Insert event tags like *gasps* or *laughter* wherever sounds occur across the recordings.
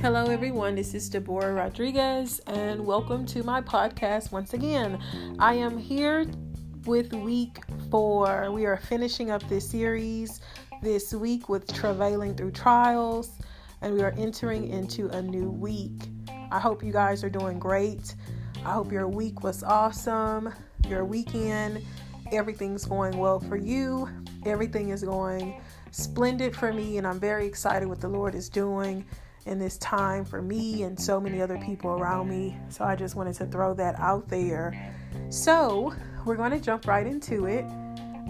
Hello, everyone. This is Deborah Rodriguez, and welcome to my podcast once again. I am here with week four. We are finishing up this series this week with Travailing Through Trials, and we are entering into a new week. I hope you guys are doing great. I hope your week was awesome. Your weekend, everything's going well for you. Everything is going splendid for me, and I'm very excited what the Lord is doing in this time for me and so many other people around me. So I just wanted to throw that out there. So we're going to jump right into it.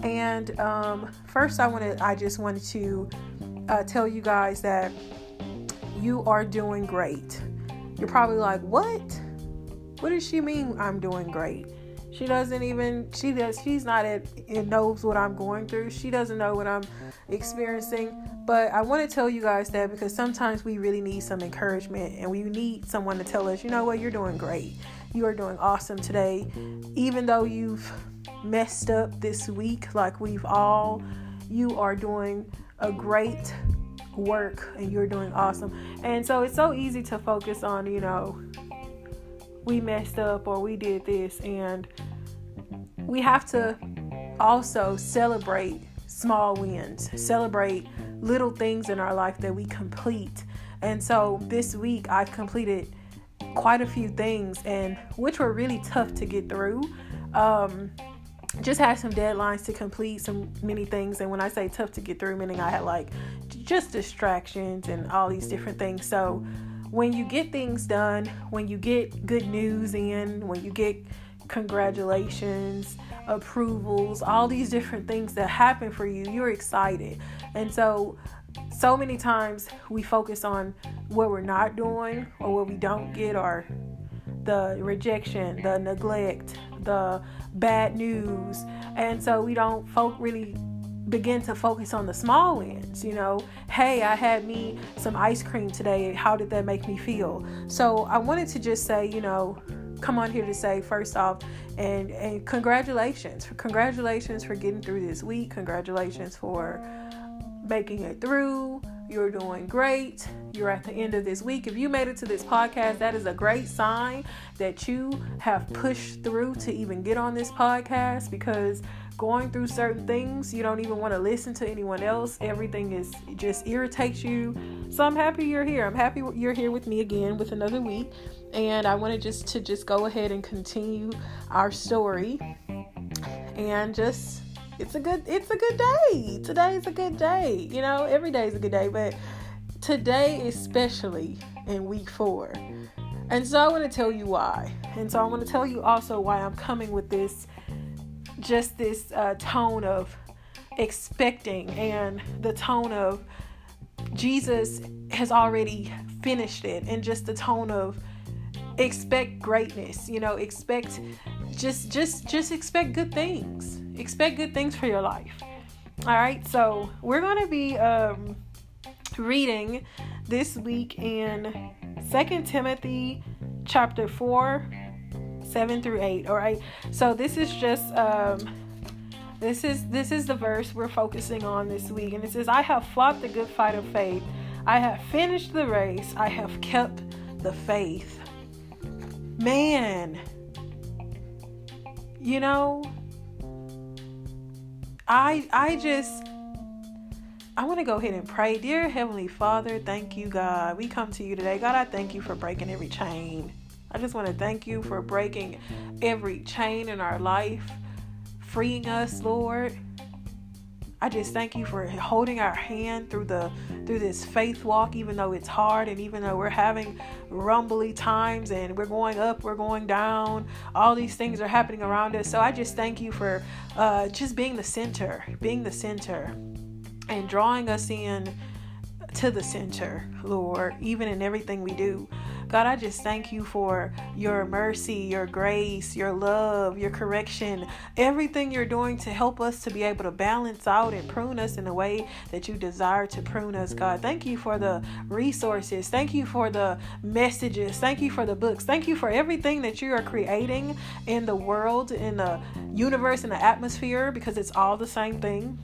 And um, first, I wanted, I just wanted to uh, tell you guys that you are doing great. You're probably like, what? What does she mean? I'm doing great. She doesn't even she does she's not it knows what I'm going through. She doesn't know what I'm experiencing. But I want to tell you guys that because sometimes we really need some encouragement and we need someone to tell us, you know what, you're doing great. You are doing awesome today. Even though you've messed up this week, like we've all, you are doing a great work and you're doing awesome. And so it's so easy to focus on, you know, we messed up or we did this. And we have to also celebrate small wins, celebrate little things in our life that we complete. And so this week I've completed quite a few things and which were really tough to get through. Um, just had some deadlines to complete some many things and when i say tough to get through meaning i had like just distractions and all these different things so when you get things done, when you get good news in, when you get congratulations, approvals, all these different things that happen for you, you're excited. And so, so many times we focus on what we're not doing or what we don't get or the rejection, the neglect, the bad news. And so we don't folk really begin to focus on the small wins. You know, hey, I had me some ice cream today. How did that make me feel? So I wanted to just say, you know, come on here to say first off and and congratulations congratulations for getting through this week congratulations for making it through you're doing great you're at the end of this week if you made it to this podcast that is a great sign that you have pushed through to even get on this podcast because going through certain things, you don't even want to listen to anyone else. Everything is just irritates you. So I'm happy you're here. I'm happy you're here with me again with another week. And I wanted just to just go ahead and continue our story and just it's a good it's a good day. Today's a good day. You know, every day is a good day, but today especially in week 4. And so I want to tell you why. And so I want to tell you also why I'm coming with this just this uh, tone of expecting and the tone of Jesus has already finished it, and just the tone of expect greatness. You know, expect just just just expect good things. Expect good things for your life. All right, so we're to be um, reading this week in Second Timothy chapter 4 7 through 8 all right so this is just um this is this is the verse we're focusing on this week and it says i have fought the good fight of faith i have finished the race i have kept the faith man you know i i just I want to go ahead and pray. Dear Heavenly Father, thank you, God. We come to you today. God, I thank you for breaking every chain. I just want to thank you for breaking every chain in our life, freeing us, Lord. I just thank you for holding our hand through the through this faith walk, even though it's hard and even though we're having rumbly times and we're going up, we're going down, all these things are happening around us. So I just thank you for uh, just being the center, being the center, and drawing us in to the center, Lord, even in everything we do. God, I just thank you for your mercy, your grace, your love, your correction, everything you're doing to help us to be able to balance out and prune us in the way that you desire to prune us, God. Thank you for the resources. Thank you for the messages. Thank you for the books. Thank you for everything that you are creating in the world, in the universe, in the atmosphere, because it's all the same thing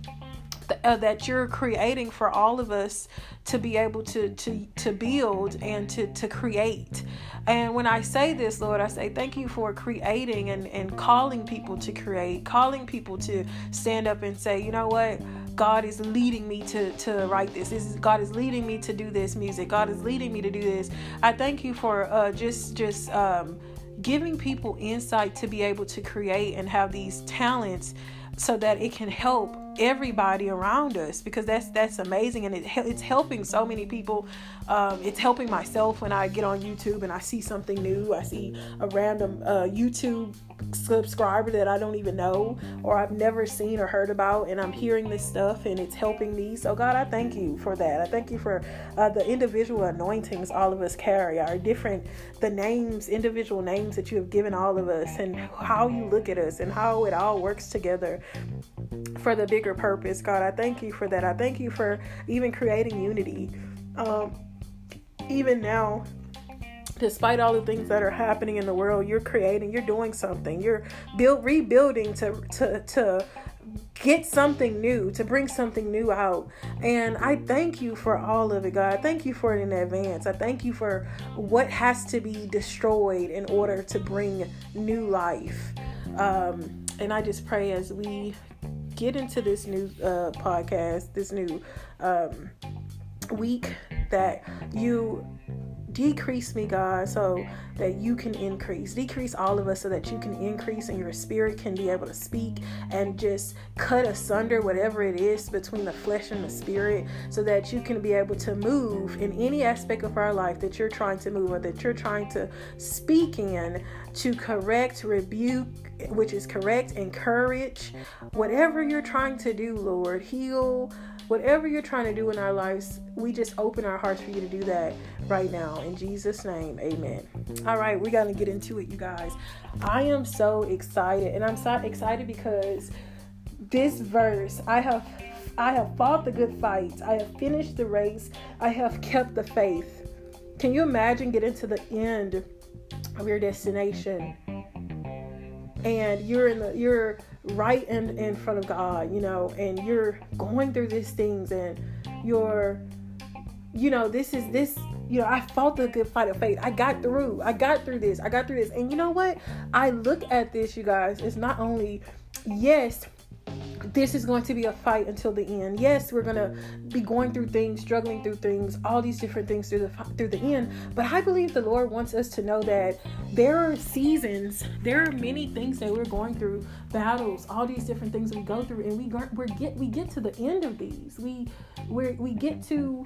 uh, that you're creating for all of us to be able to to to build and to to create. And when I say this, Lord, I say thank you for creating and and calling people to create, calling people to stand up and say, you know what. God is leading me to to write this. this is, God is leading me to do this music. God is leading me to do this. I thank you for uh, just just um, giving people insight to be able to create and have these talents so that it can help everybody around us because that's that's amazing and it, it's helping so many people. Um, it's helping myself when i get on youtube and i see something new. I see a random uh, youtube subscriber that I don't even know or I've never seen or heard about, and I'm hearing this stuff and it's helping me. So, God, I thank you for that. I thank you for uh, the individual anointings all of us carry, our different, the names, individual names that you have given all of us, and how you look at us and how it all works together for the bigger purpose. God, I thank you for that. I thank you for even creating unity. Um, even now, despite all the things that are happening in the world, you're creating, you're doing something, you're build rebuilding to to to get something new, to bring something new out. And I thank you for all of it, God. Thank you for it in advance. I thank you for what has to be destroyed in order to bring new life. Um, and I just pray as we get into this new uh, podcast, this new um, week, that you decrease me, God, so that you can increase. Decrease all of us so that you can increase and your spirit can be able to speak and just cut asunder whatever it is between the flesh and the spirit so that you can be able to move in any aspect of our life that you're trying to move or that you're trying to speak in to correct, rebuke, which is correct, encourage, whatever you're trying to do, Lord, heal whatever you're trying to do in our lives, we just open our hearts for you to do that right now. In Jesus' name, amen. All right, we got to get into it, you guys. I am so excited, and I'm so excited because this verse, I have I have fought the good fight. I have finished the race. I have kept the faith. Can you imagine getting to the end of your destination and you're in the you're right in in front of God, you know, and you're going through these things and you're you know, this is this you know, I fought the good fight of faith. I got through. I got through this. I got through this. And you know what? I look at this, you guys, it's not only yes, this is going to be a fight until the end. Yes, we're going to be going through things, struggling through things, all these different things through the through the end. But I believe the Lord wants us to know that there are seasons, there are many things that we're going through, battles, all these different things we go through, and we we get we get to the end of these. We we we get to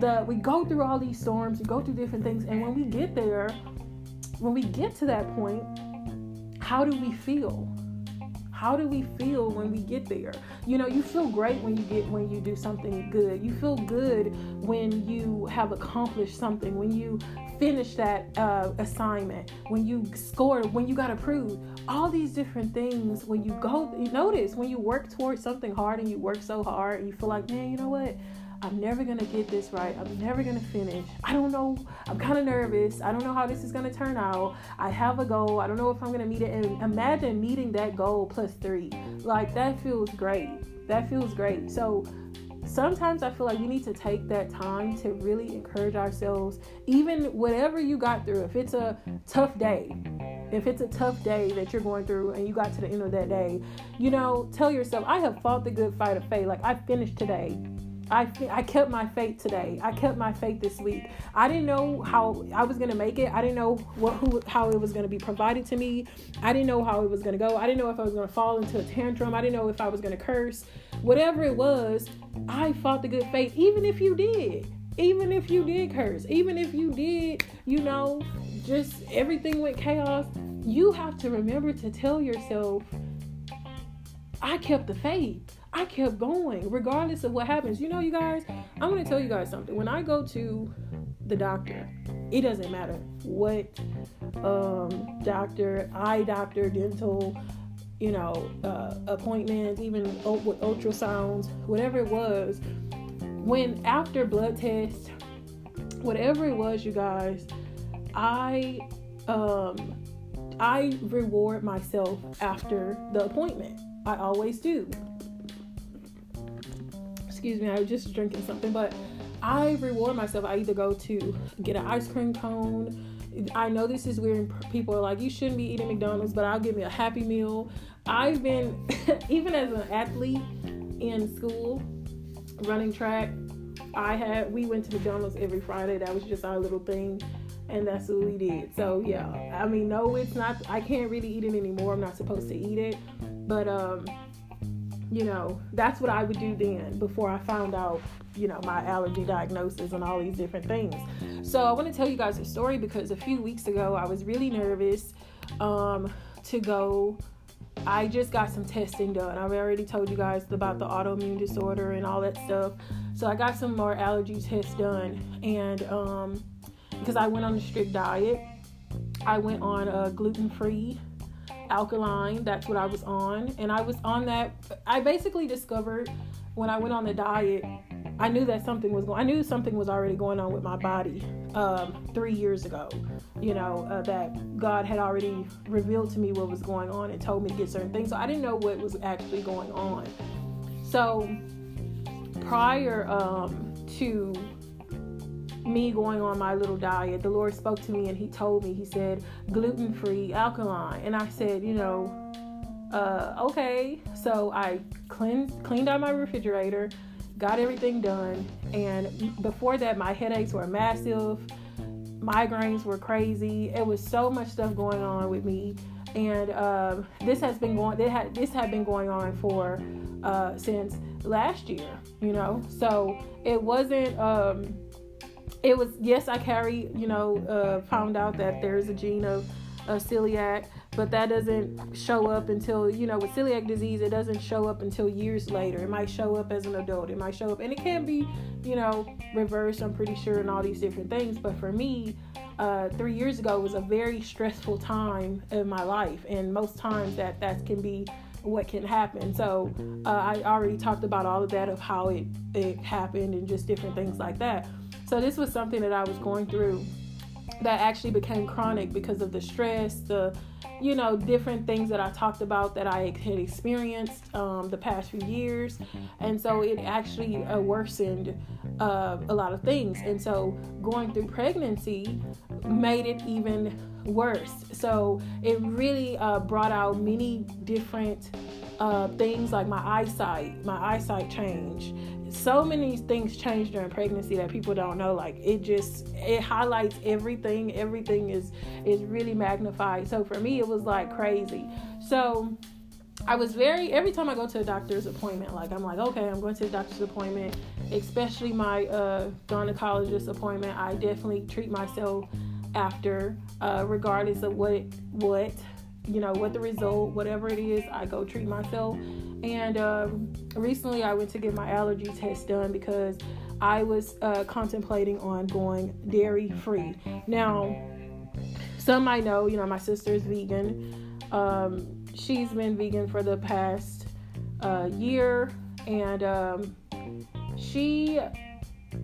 the we go through all these storms, we go through different things, and when we get there, when we get to that point, how do we feel? How do we feel when we get there? You know you feel great when you get when you do something good. You feel good when you have accomplished something when you finish that uh, assignment when you score when you got approved. All these different things when you go you notice when you work towards something hard and you work so hard and you feel like man you know what I'm never gonna get this right. I'm never gonna finish. I don't know. I'm kind of nervous. I don't know how this is gonna turn out. I have a goal. I don't know if I'm gonna meet it. And imagine meeting that goal plus three. Like that feels great. That feels great. So sometimes I feel like we need to take that time to really encourage ourselves, even whatever you got through. If it's a tough day, if it's a tough day that you're going through and you got to the end of that day, you know, tell yourself, I have fought the good fight of faith. Like I finished today. I, I kept my faith today. I kept my faith this week. I didn't know how I was gonna make it. I didn't know what who how it was gonna be provided to me. I didn't know how it was gonna go. I didn't know if I was gonna fall into a tantrum. I didn't know if I was gonna curse. Whatever it was, I fought the good faith. Even if you did, even if you did curse, even if you did, you know, just everything went chaos. You have to remember to tell yourself, I kept the faith. I kept going regardless of what happens. You know, you guys, I'm going to tell you guys something. When I go to the doctor, it doesn't matter what um, doctor, eye doctor, dental, you know, uh, appointments, even with ultrasounds, whatever it was. When after blood test, whatever it was, you guys, I um, I reward myself after the appointment. I always do. Excuse me, I was just drinking something, but I reward myself. I either go to get an ice cream cone. I know this is weird. People are like, you shouldn't be eating McDonald's, but I'll give me a Happy Meal. I've been, *laughs* even as an athlete in school, running track, I had we went to McDonald's every Friday. That was just our little thing, and that's what we did. So yeah, I mean, no, it's not. I can't really eat it anymore. I'm not supposed to eat it, but um, you know, that's what I would do then before I found out, you know, my allergy diagnosis and all these different things. So I want to tell you guys a story because a few weeks ago I was really nervous um, to go. I just got some testing done. I've already told you guys about the autoimmune disorder and all that stuff. So I got some more allergy tests done, and um, because I went on a strict diet, I went on a gluten free alkaline. That's what I was on. And I was on that. I basically discovered when I went on the diet, I knew that something was going. I knew something was already going on with my body um, three years ago. You know uh, that God had already revealed to me what was going on and told me to get certain things. So I didn't know what was actually going on. So prior um, to me going on my little diet, the Lord spoke to me and He told me, He said, gluten free, alkaline. And I said, you know, uh, okay. So I cleaned, cleaned out my refrigerator, got everything done. And before that, my headaches were massive, migraines were crazy. It was so much stuff going on with me. And um, this has been going. This had, this had been going on for uh, since last year. You know, so it wasn't. Um, it was yes i carry you know uh, found out that there's a gene of, of celiac but that doesn't show up until you know with celiac disease it doesn't show up until years later. It might show up as an adult. It might show up and it can be you know reversed i'm pretty sure and all these different things. But for me uh, three years ago was a very stressful time in my life and most times that that can be what can happen. So uh, i already talked about all of that of how it, it happened and just different things like that so this was something that I was going through that actually became chronic because of the stress, the you know different things that I talked about that I had experienced um, the past few years, and so it actually uh, worsened uh, a lot of things. And so going through pregnancy made it even worse. So it really uh, brought out many different uh, things like my eyesight. My eyesight changed so many things change during pregnancy that people don't know like it just it highlights everything everything is is really magnified so for me it was like crazy so I was very every time I go to a doctor's appointment, like I'm like, okay, I'm going to the doctor's appointment, especially my uh, gynecologist appointment. I definitely treat myself after, uh, regardless of what what you know what the result, whatever it is, I go treat myself. And um, recently, I went to get my allergy test done because I was uh, contemplating on going dairy free. Now, some might know, you know, my sister is vegan. Um, she's been vegan for the past uh, year, and um, she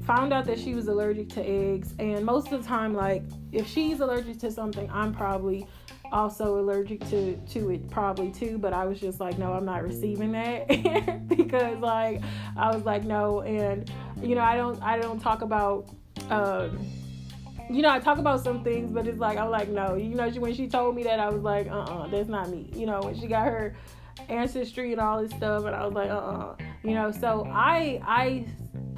found out that she was allergic to eggs. And most of the time, like if she's allergic to something, I'm probably also allergic to to it probably too but i was just like no i'm not receiving that. *laughs* Because like i was like no and you know i don't i don't talk about um you know i talk about some things but it's like i'm like no you know when she told me that i was like uh-uh that's not me. You know when she got her ancestry and all this stuff and i was like uh-uh you know so i i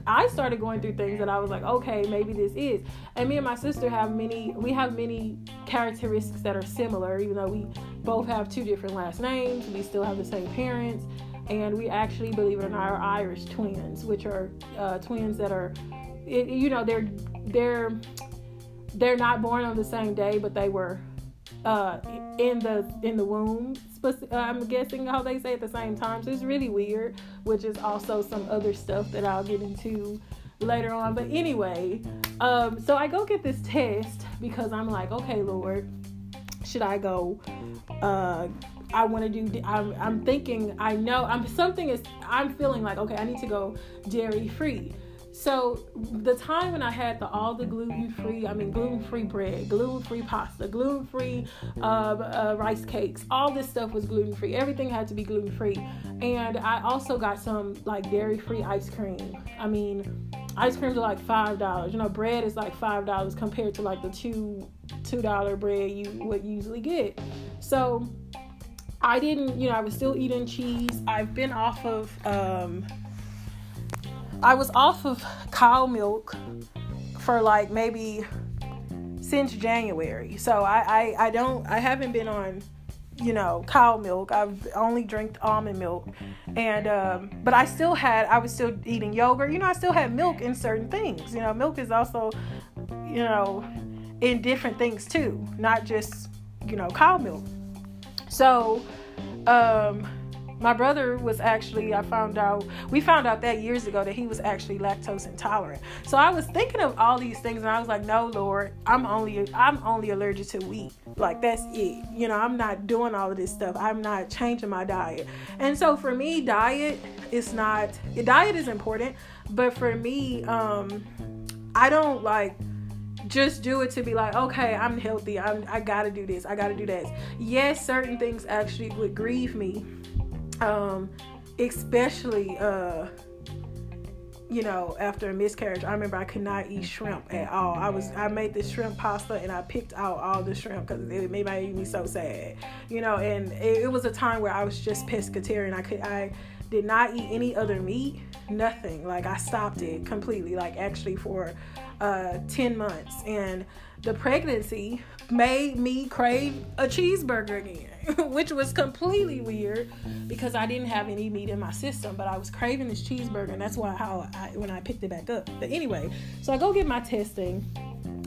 I started going through things that I was like, okay, maybe this is. And me and my sister have many, we have many characteristics that are similar, even though we both have two different last names. We still have the same parents. And we actually, believe it or not, are Irish twins, which are uh, twins that are, it, you know, they're, they're, they're not born on the same day, but they were uh, in the in the womb. I'm guessing how they say at the same time. So it's really weird, which is also some other stuff that I'll get into later on. But anyway, um, so I go get this test because I'm like, okay, Lord, should I go? Uh, I want to do. I'm, I'm thinking. I know. I'm something is. I'm feeling like okay. I need to go dairy free So the time when I had the all the gluten free, I mean gluten free bread, gluten free pasta, gluten free uh, uh, rice cakes, all this stuff was gluten free. Everything had to be gluten free, and I also got some like dairy free ice cream. I mean, ice creams are like five dollars. You know, bread is like five dollars compared to like the two two dollar bread you would usually get. So I didn't, you know, I was still eating cheese. I've been off of um, I was off of cow milk for like maybe since January. So I, I, I don't I haven't been on you know cow milk. I've only drank almond milk, and um, but I still had I was still eating yogurt. You know I still had milk in certain things. You know milk is also you know in different things too, not just you know cow milk. So um my brother was actually i found out we found out that years ago that he was actually lactose intolerant so i was thinking of all these things and i was like no lord i'm only i'm only allergic to wheat like that's it you know i'm not doing all of this stuff i'm not changing my diet and so for me diet is not diet is important but for me um i don't like just do it to be like, okay, I'm healthy. I'm, I gotta do this. I gotta do that. Yes, certain things actually would grieve me um, especially uh, you know, after a miscarriage, I remember I could not eat shrimp at all. I was I made this shrimp pasta and I picked out all the shrimp because it made me so sad, you know. And it, it, was a time where I was just pescatarian. I could I did not eat any other meat, nothing. Like I stopped it completely. Like actually for uh, ten months, and the pregnancy made me crave a cheeseburger again. *laughs* which was completely weird because I didn't have any meat in my system, but I was craving this cheeseburger, and that's why how I, when I picked it back up. But anyway, so I go get my testing,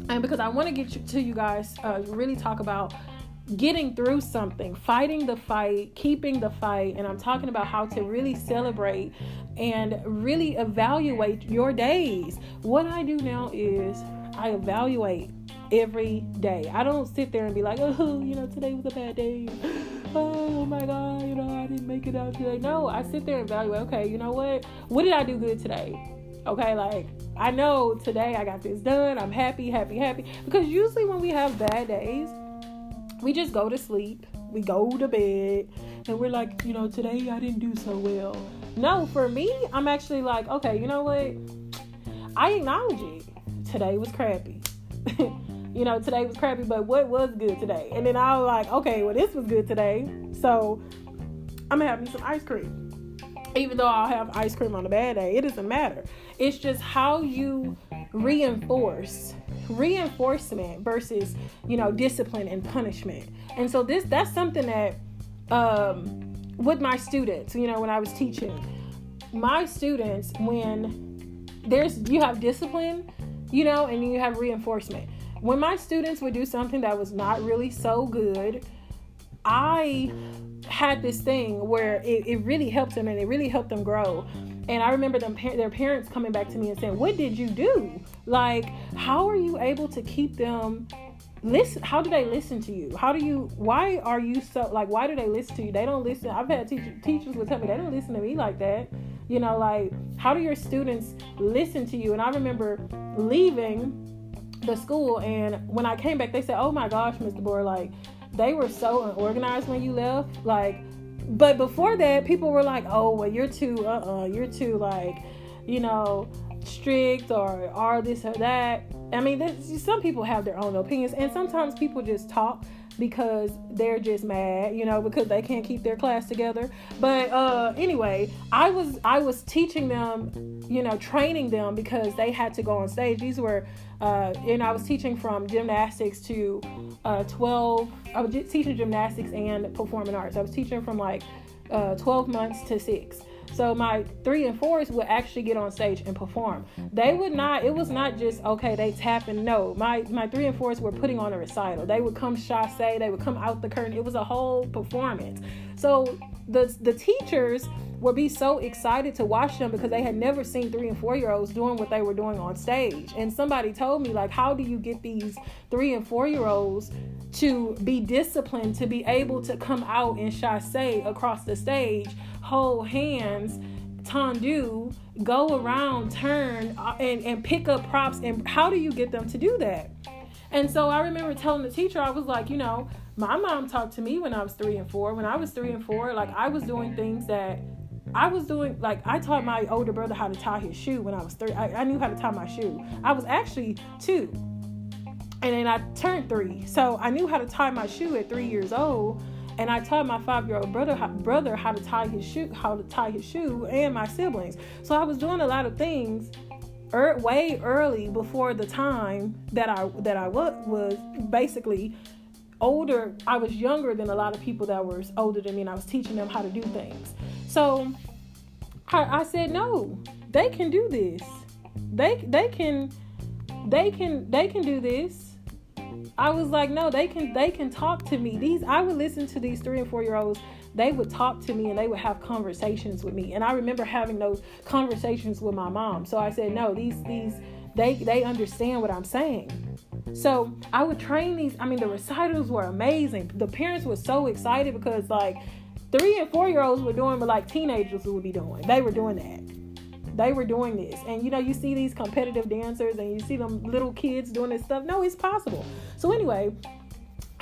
and because I want to get to you guys, uh, really talk about getting through something, fighting the fight, keeping the fight, and I'm talking about how to really celebrate and really evaluate your days. What I do now is I evaluate every day. I don't sit there and be like, oh, *laughs* you know, today was a bad day. *gasps* Oh my God, you know, I didn't make it out today. No, I sit there and evaluate, okay, you know what? What did I do good today? Okay, like I know today I got this done. I'm happy, happy, happy. Because usually when we have bad days, we just go to sleep, we go to bed, and we're like, you know, today I didn't do so well. No, for me, I'm actually like, okay, you know what? I acknowledge it. Today was crappy. *laughs* you know, today was crappy, but what was good today? And then I was like, okay, well, this was good today. So I'm gonna have me some ice cream. Even though I'll have ice cream on a bad day, it doesn't matter. It's just how you reinforce reinforcement versus you know discipline and punishment and so this that's something that um with my students you know when i was teaching my students when there's you have discipline you know and you have reinforcement when my students would do something that was not really so good, I had this thing where it, it really helped them and it really helped them grow. And I remember them their parents coming back to me and saying, "What did you do? Like, how are you able to keep them listen how do they listen to you how do you why are you so like why do they listen to you they don't listen i've had teacher, teachers would tell me they don't listen to me like that you know like how do your students listen to you and i remember leaving the school and when I came back they said, Oh my gosh, Mr. Boer, like they were so unorganized when you left. Like but before that people were like, Oh well you're too uh uh-uh, uh, you are too like, you know, strict or are this or that. I mean some people have their own opinions and sometimes people just talk because they're just mad, you know, because they can't keep their class together. But uh anyway, I was I was teaching them, you know, training them because they had to go on stage. These were uh and I was teaching from gymnastics to uh 12 I was teaching gymnastics and performing arts. I was teaching from like uh 12 months to 6. So my three and fours would actually get on stage and perform. They would not. It was not just okay. They tapping. No, my my three and fours were putting on a recital. They would come chasse. They would come out the curtain. It was a whole performance. So the the teachers would be so excited to watch them because they had never seen three and four year olds doing what they were doing on stage. And somebody told me like, how do you get these three and four year olds to be disciplined to be able to come out and chasse across the stage hold hands, tendu, go around, turn, uh, and, and pick up props. And how do you get them to do that? And so I remember telling the teacher, I was like, you know, my mom talked to me when I was three and four. When I was three and four, like I was doing things that I was doing, like I taught my older brother how to tie his shoe when I was three. I, I knew how to tie my shoe. I was actually two. And then I turned three. So I knew how to tie my shoe at three years old and I taught my five year old brother how, brother how to tie his shoe, how to tie his shoe, and my siblings. So I was doing a lot of things er, way early before the time that I that I was, was basically older. I was younger than a lot of people that were older than me, and I was teaching them how to do things. So I, I said, no, they can do this. They they can they can they can do this I was like, no, they can they can talk to me. These I would listen to these three and four year olds. They would talk to me and they would have conversations with me. And I remember having those conversations with my mom. So I said, no, these these they they understand what I'm saying. So I would train these. I mean, the recitals were amazing. The parents were so excited because like three and four year olds were doing what like teenagers would be doing. They were doing that they were doing this. And you know, you see these competitive dancers and you see them little kids doing this stuff. No, it's possible. So anyway,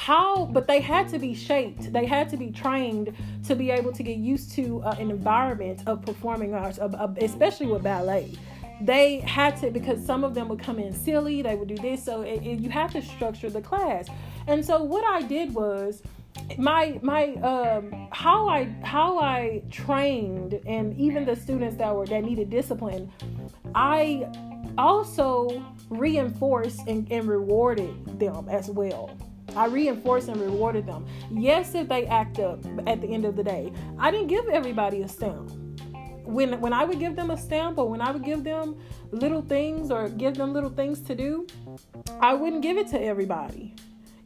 how but they had to be shaped they had to be trained to be able to get used to uh, an environment of performing arts of, of, especially with ballet they had to because some of them would come in silly they would do this so it, it, you have to structure the class and so what i did was my my um how I how I trained and even the students that were that needed discipline, I also reinforced and, and rewarded them as well. I reinforced and rewarded them. Yes, if they act up at the end of the day. I didn't give everybody a stamp. When when I would give them a stamp or when I would give them little things or give them little things to do, I wouldn't give it to everybody.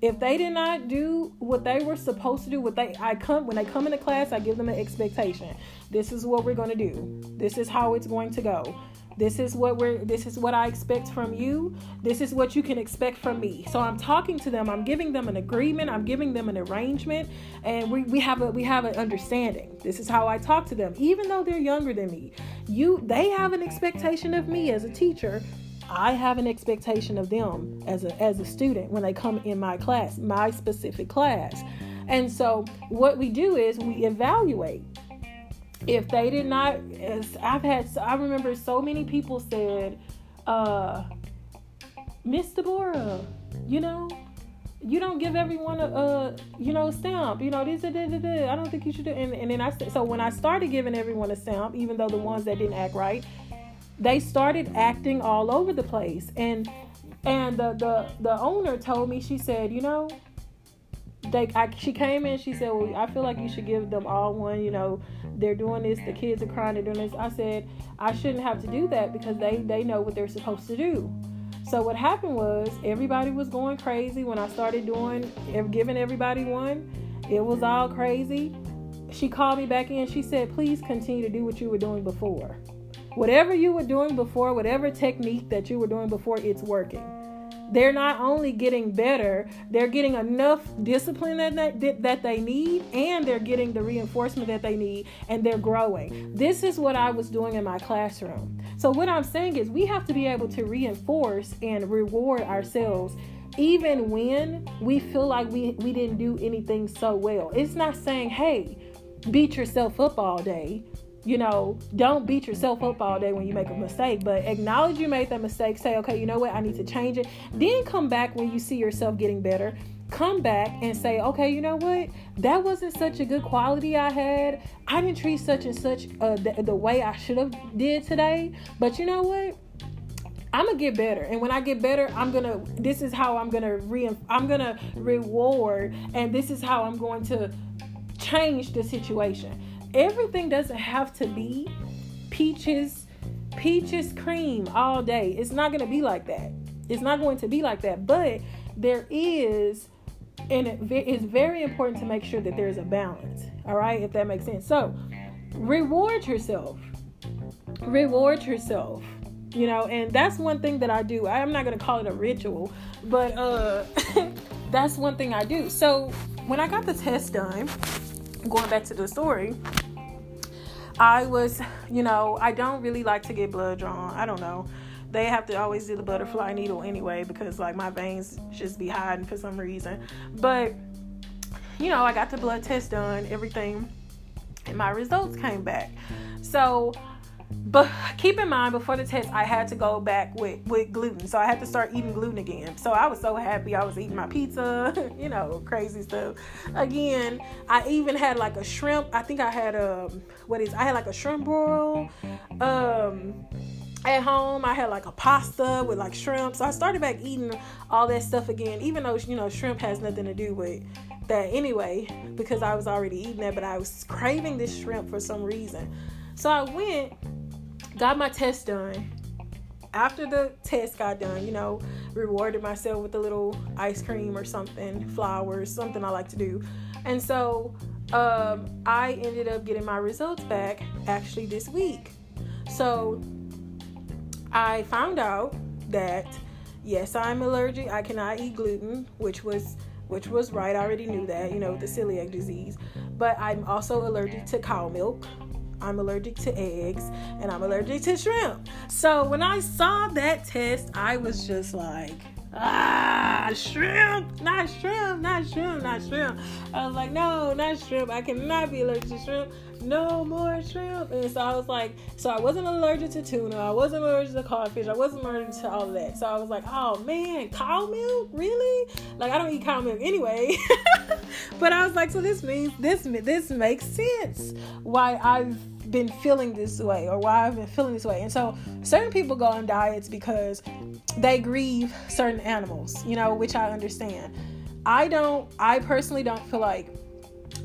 If they did not do what they were supposed to do, what they I come when they come into class, I give them an expectation. This is what we're going to do. This is how it's going to go. This is what we're this is what I expect from you. This is what you can expect from me. So I'm talking to them, I'm giving them an agreement, I'm giving them an arrangement, and we, we have a we have an understanding. This is how I talk to them, even though they're younger than me. You they have an expectation of me as a teacher I have an expectation of them as a as a student when they come in my class, my specific class. And so what we do is we evaluate. If they did not I've had I remember so many people said, uh Miss Deborah, you know, you don't give everyone a, a you know stamp you know this da, da, da, i don't think you should do and, and then i so when i started giving everyone a stamp even though the ones that didn't act right they started acting all over the place. And and the the, the owner told me she said you know they I, she came in she said well i feel like you should give them all one you know they're doing this the kids are crying they're doing this. I said i shouldn't have to do that because they they know what they're supposed to do. So what happened was everybody was going crazy when i started doing giving everybody one. It was all crazy. She called me back in she said please continue to do what you were doing before. Whatever you were doing before, whatever technique that you were doing before, it's working. They're not only getting better, they're getting enough discipline that they, that they need, and they're getting the reinforcement that they need, and they're growing. This is what I was doing in my classroom. So, what I'm saying is, we have to be able to reinforce and reward ourselves even when we feel like we, we didn't do anything so well. It's not saying, hey, beat yourself up all day you know, don't beat yourself up all day when you make a mistake, but acknowledge you made that mistake. Say, okay, you know what, I need to change it. Then come back when you see yourself getting better. Come back and say, okay, you know what, that wasn't such a good quality I had. I didn't treat such and such uh, the, the way I should have did today. But you know what? I'm gonna get better, and when I get better, I'm gonna. This is how I'm gonna re. I'm gonna reward, and this is how I'm going to change the situation everything doesn't have to be peaches, peaches cream all day. It's not going to be like that. It's not going to be like that. But there is, and it is very important to make sure that there's a balance. All right, if that makes sense. So, reward yourself. Reward yourself. You know, and that's one thing that I do. I'm not going to call it a ritual, but uh *laughs* that's one thing I do. So, when I got the test done, going back to the story, I was, you know, I don't really like to get blood drawn. I don't know. They have to always do the butterfly needle anyway because like my veins just be hiding for some reason. But you know, I got the blood test done, everything, and my results came back. So but keep in mind before the test i had to go back with with gluten. So i had to start eating gluten again. So i was so happy i was eating my pizza *laughs* you know crazy stuff. Again i even had like a shrimp. I think i had a um, what is i had like a shrimp broil um at home. I had like a pasta with like shrimp. So i started back eating all that stuff again even though you know shrimp has nothing to do with that anyway because i was already eating that. But i was craving this shrimp for some reason so i went got my test done. After the test got done, you know, rewarded myself with a little ice cream or something, flowers, something I like to do. And so um, I ended up getting my results back actually this week. So I found out that yes, I'm allergic. I cannot eat gluten, which was which was right. I already knew that, you know, the celiac disease. But I'm also allergic to cow milk, I'm allergic to eggs and I'm allergic to shrimp. So when I saw that test, I was just like, ah, shrimp, not shrimp, not shrimp, not shrimp. I was like, no, not shrimp. I cannot be allergic to shrimp. No more shrimp. And so I was like, so I wasn't allergic to tuna. I wasn't allergic to codfish. I wasn't allergic to all that. So I was like, oh man, cow milk? Really? Like I don't eat cow milk anyway. *laughs* but I was like, so this means this this makes sense why I've been feeling this way or why I've been feeling this way. And so certain people go on diets because they grieve certain animals, you know, which I understand. I don't I personally don't feel like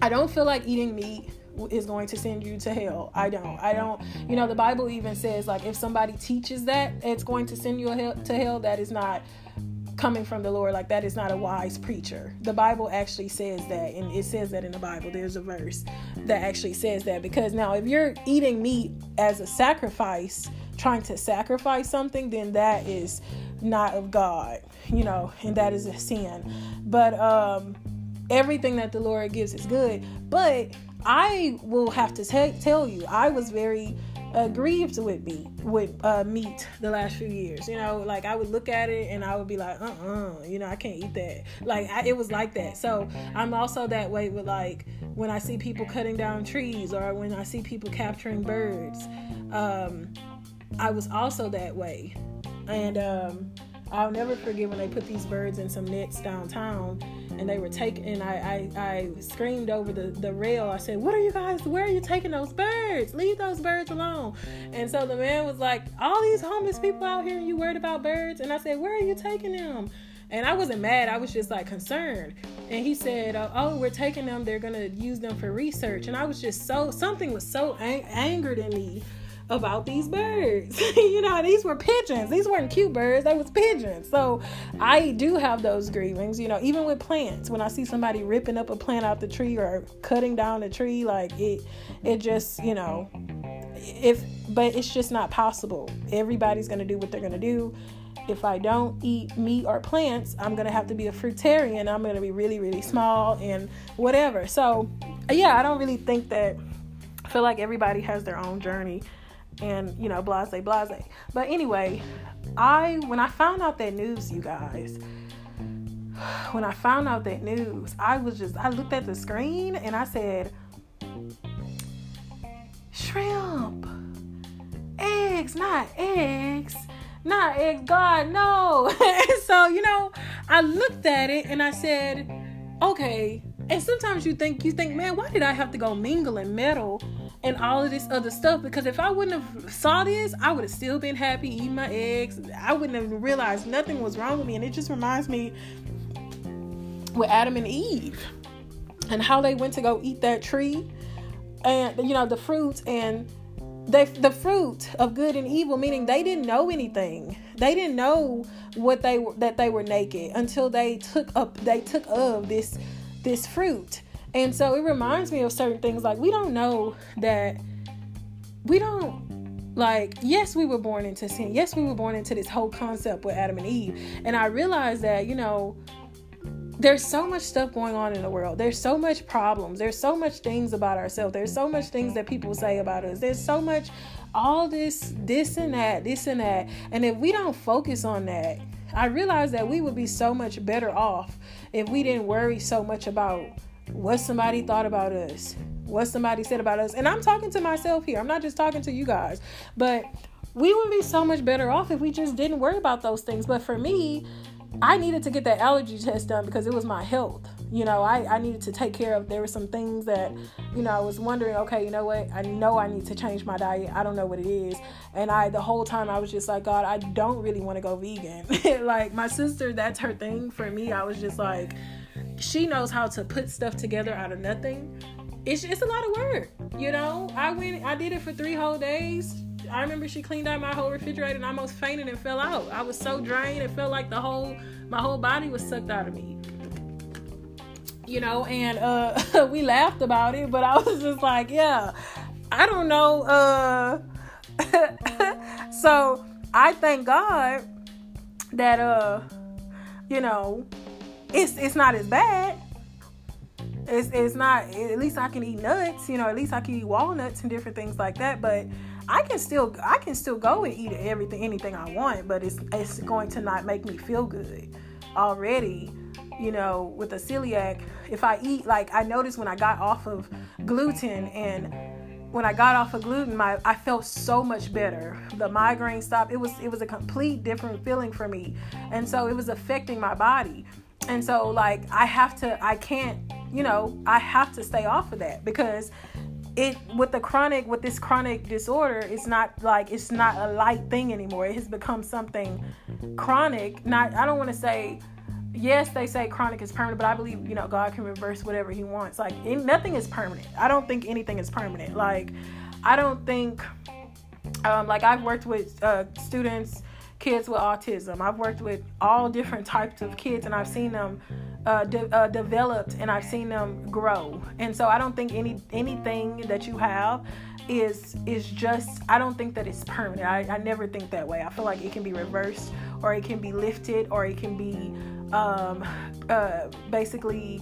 I don't feel like eating meat is going to send you to hell. I don't. I don't. You know, the Bible even says like if somebody teaches that it's going to send you to hell, that is not coming from the Lord. Like that is not a wise preacher. The Bible actually says that, and it says that in the Bible. There's a verse that actually says that because now if you're eating meat as a sacrifice, trying to sacrifice something, then that is not of God, you know, and that is a sin. But um everything that the Lord gives is good. But I will have to t- tell you, I was very uh, grieved with me with uh, meat the last few years. You know, like I would look at it and I would be like, uh, uh-uh, uh you know, I can't eat that. Like I, it was like that. So I'm also that way with like when I see people cutting down trees or when I see people capturing birds. Um, I was also that way, and um, I'll never forget when they put these birds in some nets downtown and they were taking and I, I, I screamed over the, the rail. I said, What are you guys where are you taking those birds? Leave those birds alone. And so the man was like, All these homeless people out here, you worried about birds? And I said, Where are you taking them? And I wasn't mad, I was just like concerned. And he said, Oh, oh we're taking them, they're gonna use them for research. And I was just so something was so ang- angered in me about these birds. *laughs* you know, these were pigeons. These weren't cute birds, they was pigeons. So I do have those grievings, you know, even with plants. When I see somebody ripping up a plant out the tree or cutting down a tree, like it it just, you know, if but it's just not possible. Everybody's gonna do what they're gonna do. If I don't eat meat or plants, I'm gonna have to be a fruitarian. I'm gonna be really, really small and whatever. So yeah, I don't really think that I feel like everybody has their own journey and you know blase blase. But anyway i when i found out that news you guys when i found out that news i was just i looked at the screen and i said shrimp. Eggs not eggs. Not eggs god no. *laughs* So you know i looked at it and i said okay. And sometimes you think you think man why did i have to go mingle and meddle and all of this other stuff because if I wouldn't have saw this, I would have still been happy eating my eggs. I wouldn't have realized nothing was wrong with me. And it just reminds me with Adam and Eve and how they went to go eat that tree and you know the fruits and they the fruit of good and evil meaning they didn't know anything they didn't know what they were that they were naked until they took up they took of this this fruit and so it reminds me of certain things like we don't know that we don't like yes we were born into sin yes we were born into this whole concept with adam and eve and i realized that you know there's so much stuff going on in the world. There's so much problems. There's so much things about ourselves. There's so much things that people say about us. There's so much all this this and that, this and that. And if we don't focus on that, I realize that we would be so much better off if we didn't worry so much about what somebody thought about us, what somebody said about us. And I'm talking to myself here. I'm not just talking to you guys. But we would be so much better off if we just didn't worry about those things. But for me, I needed to get that allergy test done because it was my health. You know, I, I needed to take care of. There were some things that, you know, I was wondering, okay, you know what? I know I need to change my diet. I don't know what it is. And I, the whole time, I was just like, God, I don't really want to go vegan. *laughs* like, my sister, that's her thing. For me, I was just like, she knows how to put stuff together out of nothing. It's, it's a lot of work, you know. I went, I did it for three whole days I remember she cleaned out my whole refrigerator and I almost fainted and fell out. I was so drained, it felt like the whole my whole body was sucked out of me. You know, and uh *laughs* we laughed about it, but I was just like, yeah, I don't know. Uh *laughs* so I thank God that uh you know it's it's not as bad. It's it's not at least I can eat nuts, you know, at least I can eat walnuts and different things like that, but I can still I can still go and eat everything anything I want, but it's it's going to not make me feel good. Already, you know, with a celiac, if I eat like I noticed when I got off of gluten and when I got off of gluten, my I felt so much better. The migraine stopped. It was it was a complete different feeling for me. And so it was affecting my body. And so like I have to I can't, you know, I have to stay off of that because it with the chronic with this chronic disorder it's not like it's not a light thing anymore. It has become something chronic. Not i don't want to say yes they say chronic is permanent but i believe you know god can reverse whatever he wants. Like nothing is permanent. I don't think anything is permanent. Like i don't think um, like i've worked with uh, students kids with autism i've worked with all different types of kids and i've seen them uh, de- uh, developed and I've seen them grow. And so I don't think any anything that you have is is just I don't think that it's permanent. I, I never think that way. I feel like it can be reversed or it can be lifted or it can be um, uh, basically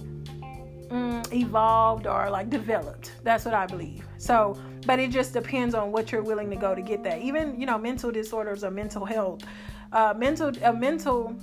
mm, evolved or like developed. That's what I believe. So, but it just depends on what you're willing to go to get that. Even you know mental disorders or mental health, uh, mental a mental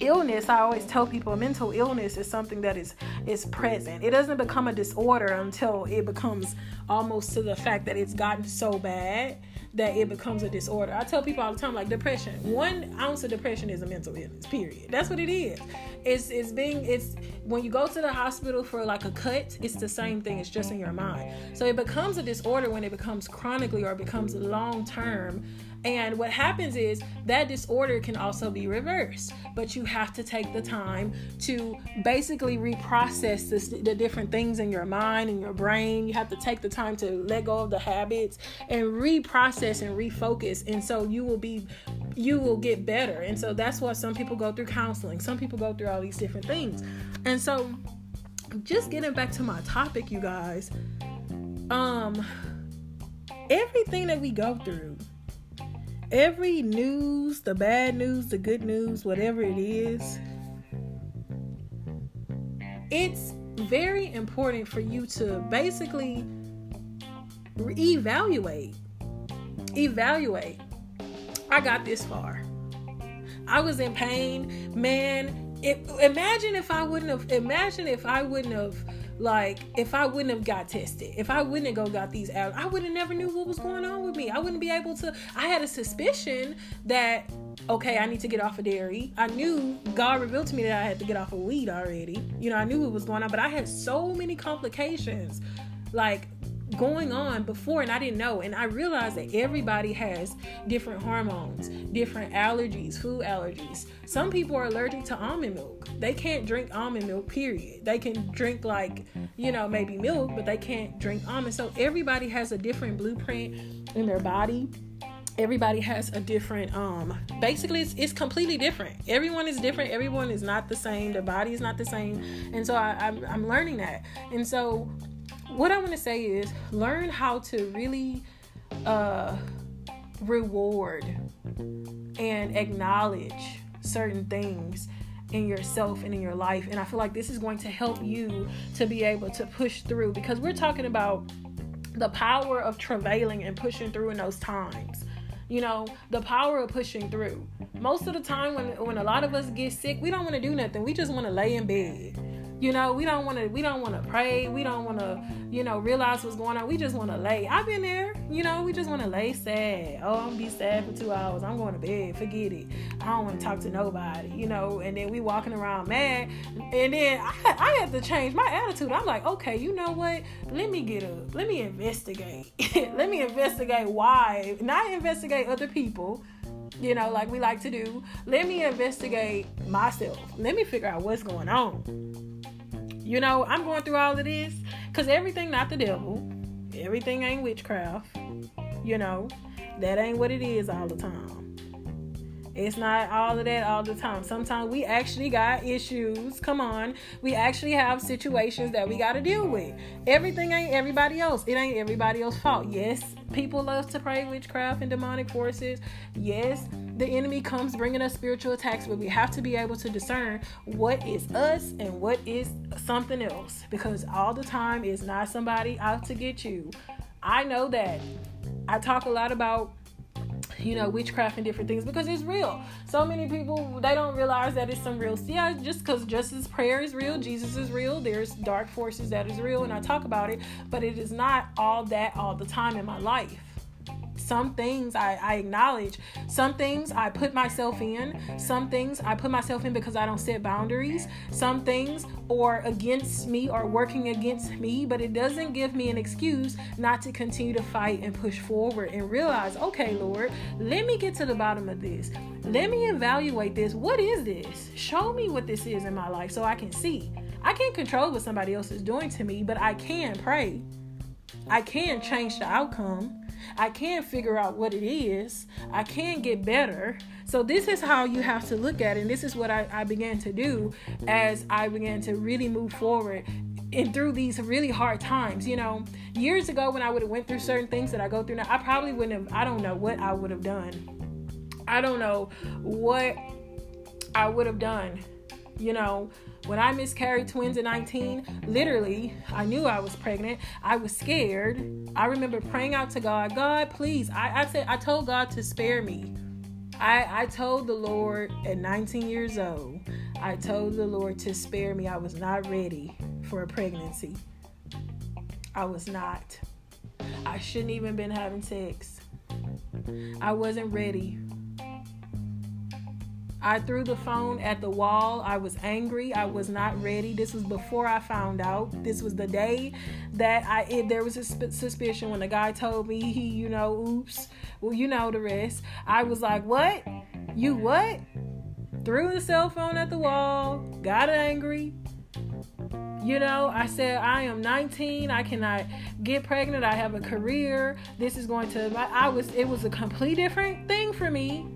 illness i always tell people mental illness is something that is is present it doesn't become a disorder until it becomes almost to the fact that it's gotten so bad that it becomes a disorder. I tell people all the time like depression one ounce of depression is a mental illness period. That's what it is. It's it's being it's when you go to the hospital for like a cut it's the same thing it's just in your mind. So it becomes a disorder when it becomes chronically or becomes long term and what happens is that disorder can also be reversed, but you have to take the time to basically reprocess this, the different things in your mind and your brain. You have to take the time to let go of the habits and reprocess and refocus. And so you will be, you will get better. And so that's why some people go through counseling, some people go through all these different things. And so, just getting back to my topic, you guys, um, everything that we go through every news, the bad news, the good news, whatever it is, it's very important for you to basically evaluate. Evaluate. I got this far. I was in pain, man. It, imagine if I wouldn't have. Imagine if I wouldn't have like if I wouldn't have got tested, if I wouldn't have go got these out, I would have never knew what was going on with me. I wouldn't be able to. I had a suspicion that okay, I need to get off of dairy. I knew God revealed to me that I had to get off of weed already. You know, I knew what was going on, but I had so many complications. Like going on before and I didn't know. And I realized that everybody has different hormones, different allergies, food allergies. Some people are allergic to almond milk. They can't drink almond milk, period. They can drink, like, you know, maybe milk, but they can't drink almond. So everybody has a different blueprint in their body everybody has a different um basically it's, it's completely different everyone is different everyone is not the same their body is not the same and so I, I'm, I'm learning that and so what I want to say is learn how to really uh, reward and acknowledge certain things in yourself and in your life. And I feel like this is going to help you to be able to push through because we're talking about the power of travailing and pushing through in those times. You know, the power of pushing through. Most of the time when when a lot of us get sick, we don't want to do nothing. We just want to lay in bed. You know, we don't want to we don't want to pray. We don't want to, you know, realize what's going on. We just want to lay. I've been there. You know, we just want to lay sad. Oh, I'm gonna be sad for two hours. I'm going to bed. Forget it. I don't want to talk to nobody. You know, and then we walking around mad. And then I I had to change my attitude. I'm like, okay, you know what? Let me get up. Let me investigate. *laughs* Let me investigate why. Not investigate other people you know, like we like to do. Let me investigate myself. Let me figure out what's going on. You know, I'm going through all of this because everything not the devil. Everything ain't witchcraft. You know, that ain't what it is all the time. It's not all of that all the time. Sometimes we actually got issues. Come on. We actually have situations that we got to deal with. Everything ain't everybody else. It ain't everybody else's fault. Yes, people love to pray witchcraft and demonic forces. Yes, the enemy comes bringing us spiritual attacks, but we have to be able to discern what is us and what is something else because all the time is not somebody out to get you. I know that. I talk a lot about you know, witchcraft and different things because it's real. So many people they don't realize that it's some real. Yeah, just because just as prayer is real, Jesus is real. There's dark forces that is real, and I talk about it, but it is not all that all the time in my life some things I, I acknowledge. Some things i put myself in. Some things i put myself in because i don't set boundaries. Some things or against me or working against me but it doesn't give me an excuse not to continue to fight and push forward and realize okay lord let me get to the bottom of this. Let me evaluate this. What is this? Show me what this is in my life so i can see. I can't control what somebody else is doing to me but i can pray. I can change the outcome. I can figure out what it is. I can get better. So, this is how you have to look at it. And this is what I, I began to do as I began to really move forward and through these really hard times you know years ago when i would have went through certain things that i go through now i probably wouldn't have i don't know what i would have done i don't know what i would have done you know when I miscarried twins at 19, literally, I knew I was pregnant. I was scared. I remember praying out to God, God, please. I, I said, I told God to spare me. I, I told the Lord at 19 years old, I told the Lord to spare me. I was not ready for a pregnancy. I was not. I shouldn't even been having sex. I wasn't ready. I threw the phone at the wall. I was angry. I was not ready. This was before I found out. This was the day that I it, there was a sp- suspicion when the guy told me he, you know, oops. Well, you know the rest. I was like, "What? You what?" Threw the cell phone at the wall. Got angry. You know, I said, I am 19. I cannot get pregnant. I have a career. This is going to, I, was, it was a complete different thing for me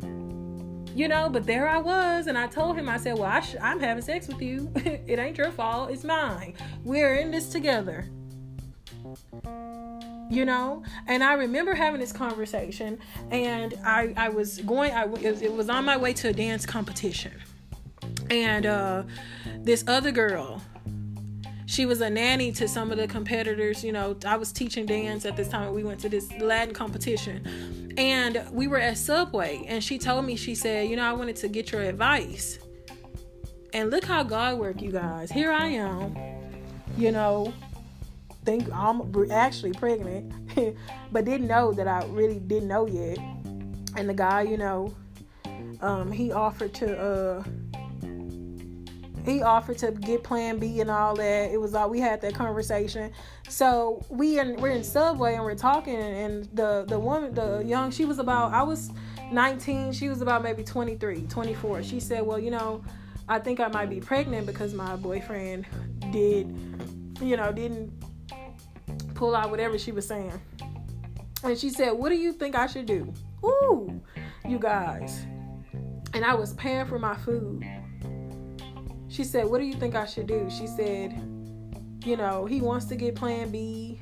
you know but there i was and i told him i said well I sh- i'm having sex with you. *laughs* It ain't your fault. It's mine. We're in this together. You know? And i remember having this conversation and i i was going i it was on my way to a dance competition. And uh this other girl she was a nanny to some of the competitors. You know, I was teaching dance at this time. We went to this Latin competition, and we were at Subway, and she told me, she said, you know, I wanted to get your advice. And look how God worked, you guys. Here I am, you know, think I'm actually pregnant, *laughs* but didn't know that I really didn't know yet. And the guy, you know, um, he offered to uh he offered to get plan B and all that. It was all we had that conversation. So we in we're in subway and we're talking and the the woman the young she was about I was 19, she was about maybe 23, 24. She said, "Well, you know, I think I might be pregnant because my boyfriend did, you know, didn't pull out whatever she was saying." And she said, "What do you think I should do?" Ooh, you guys. And I was paying for my food she said, What do you think I should do? She said, You know, he wants to get plan B.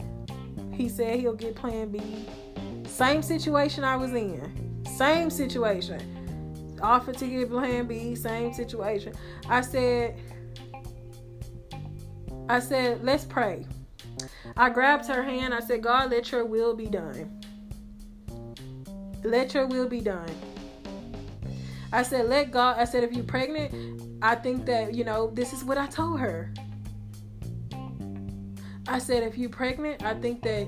He said he'll get plan B. Same situation I was in. Same situation. offered to get plan B, same situation. I said, I said, let's pray. I grabbed her hand. I said, God, let your will be done. Let your will be done. I said, let God, I said, if you're pregnant, I think that, you know, this is what I told her. I said, if you're pregnant, I think that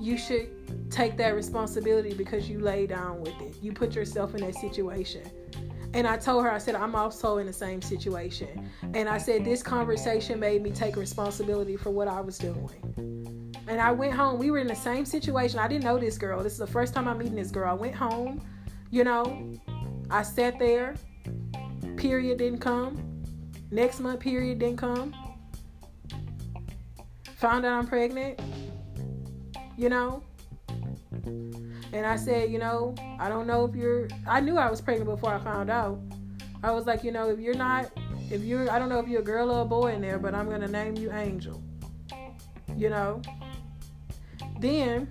you should take that responsibility because you lay down with it. You put yourself in that situation. And I told her, I said, I'm also in the same situation. And I said, this conversation made me take responsibility for what I was doing. And I went home. We were in the same situation. I didn't know this girl. This is the first time I'm meeting this girl. I went home, you know, I sat there. Period didn't come. Next month, period didn't come. Found out I'm pregnant you know? And I said, you know, I don't know if you're, I knew I was pregnant before I found out. I was like, you know, if you're not, if you're, I don't know if you're a girl or a boy in there, but I'm to name you Angel. You know? Then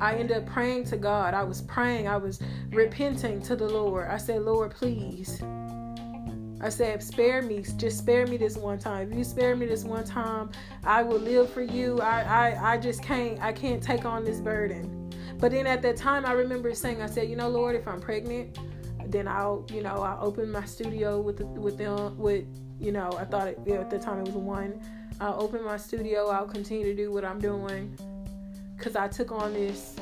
I ended up praying to God. I was praying, I was repenting to the Lord. I said, Lord, please I said, spare me, just spare me this one time. If you spare me this one time, I will live for you. I, I, I just can't, I can't take on this burden. But then at that time, I remember saying, I said, you know, Lord, if I'm pregnant, then I'll, you know, I'll open my studio with with them, with, you know, I thought it, at the time it was one. I'll open my studio. I'll continue to do what I'm doing, cause I took on this,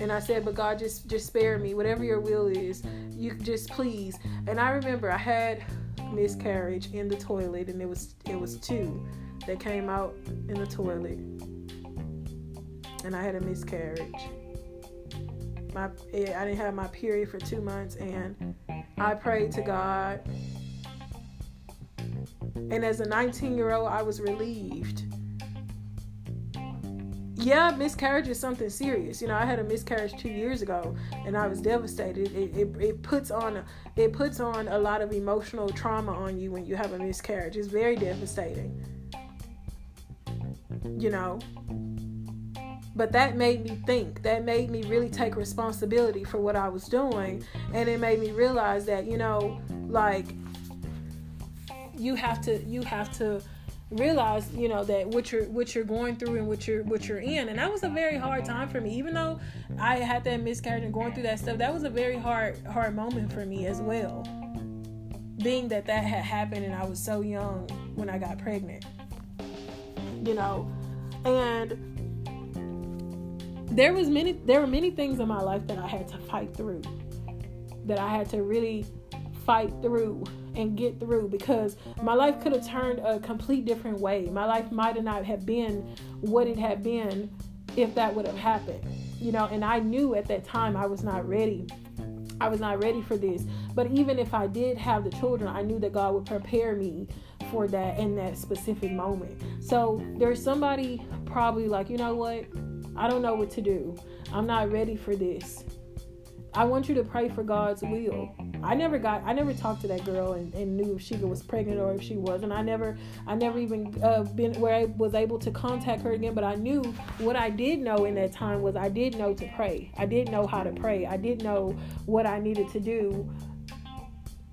and I said, but God, just, just spare me. Whatever Your will is, you just please. And I remember I had miscarriage in the toilet, and it was it was two that came out in the toilet, and I had a miscarriage. My I didn't have my period for two months, and I prayed to God. And as a 19 year old, I was relieved yeah, miscarriage is something serious. You know, I had a miscarriage two years ago, and I was devastated. It, it, it puts on it puts on a lot of emotional trauma on you when you have a miscarriage. It's very devastating. You know, but that made me think. That made me really take responsibility for what I was doing, and it made me realize that you know, like you have to, you have to realize you know that what you're what you're going through and what you're what you're in. And that was a very hard time for me. Even though i had that miscarriage and going through that stuff that was a very hard hard moment for me as well. Being that that had happened and i was so young when i got pregnant you know? And there was many there were many things in my life that i had to fight through that i had to really fight through and get through because my life could have turned a complete different way. My life might not have been what it had been if that would have happened. You know, and I knew at that time I was not ready. I was not ready for this. But even if I did have the children, I knew that God would prepare me for that in that specific moment. So there's somebody probably like, you know what? I don't know what to do. I'm not ready for this. I want you to pray for God's will. I never got, I never talked to that girl and, and knew if she was pregnant or if she wasn't. I never, I never even uh, been where I was able to contact her again. But I knew what I did know in that time was I did know to pray. I did know how to pray. I did know what I needed to do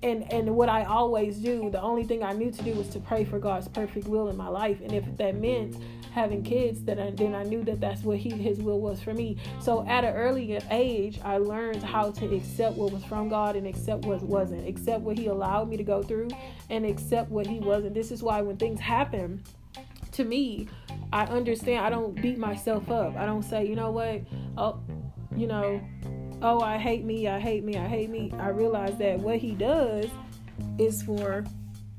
and and what I always do, the only thing I knew to do was to pray for God's perfect will in my life, and if that meant having kids, that I, then I knew that that's what He His will was for me. So at an earlier age, I learned how to accept what was from God and accept what wasn't, accept what He allowed me to go through, and accept what He wasn't. This is why when things happen to me, I understand. I don't beat myself up. I don't say, you know what, oh, you know oh, I hate me, I hate me, I hate me. I realize that what he does is for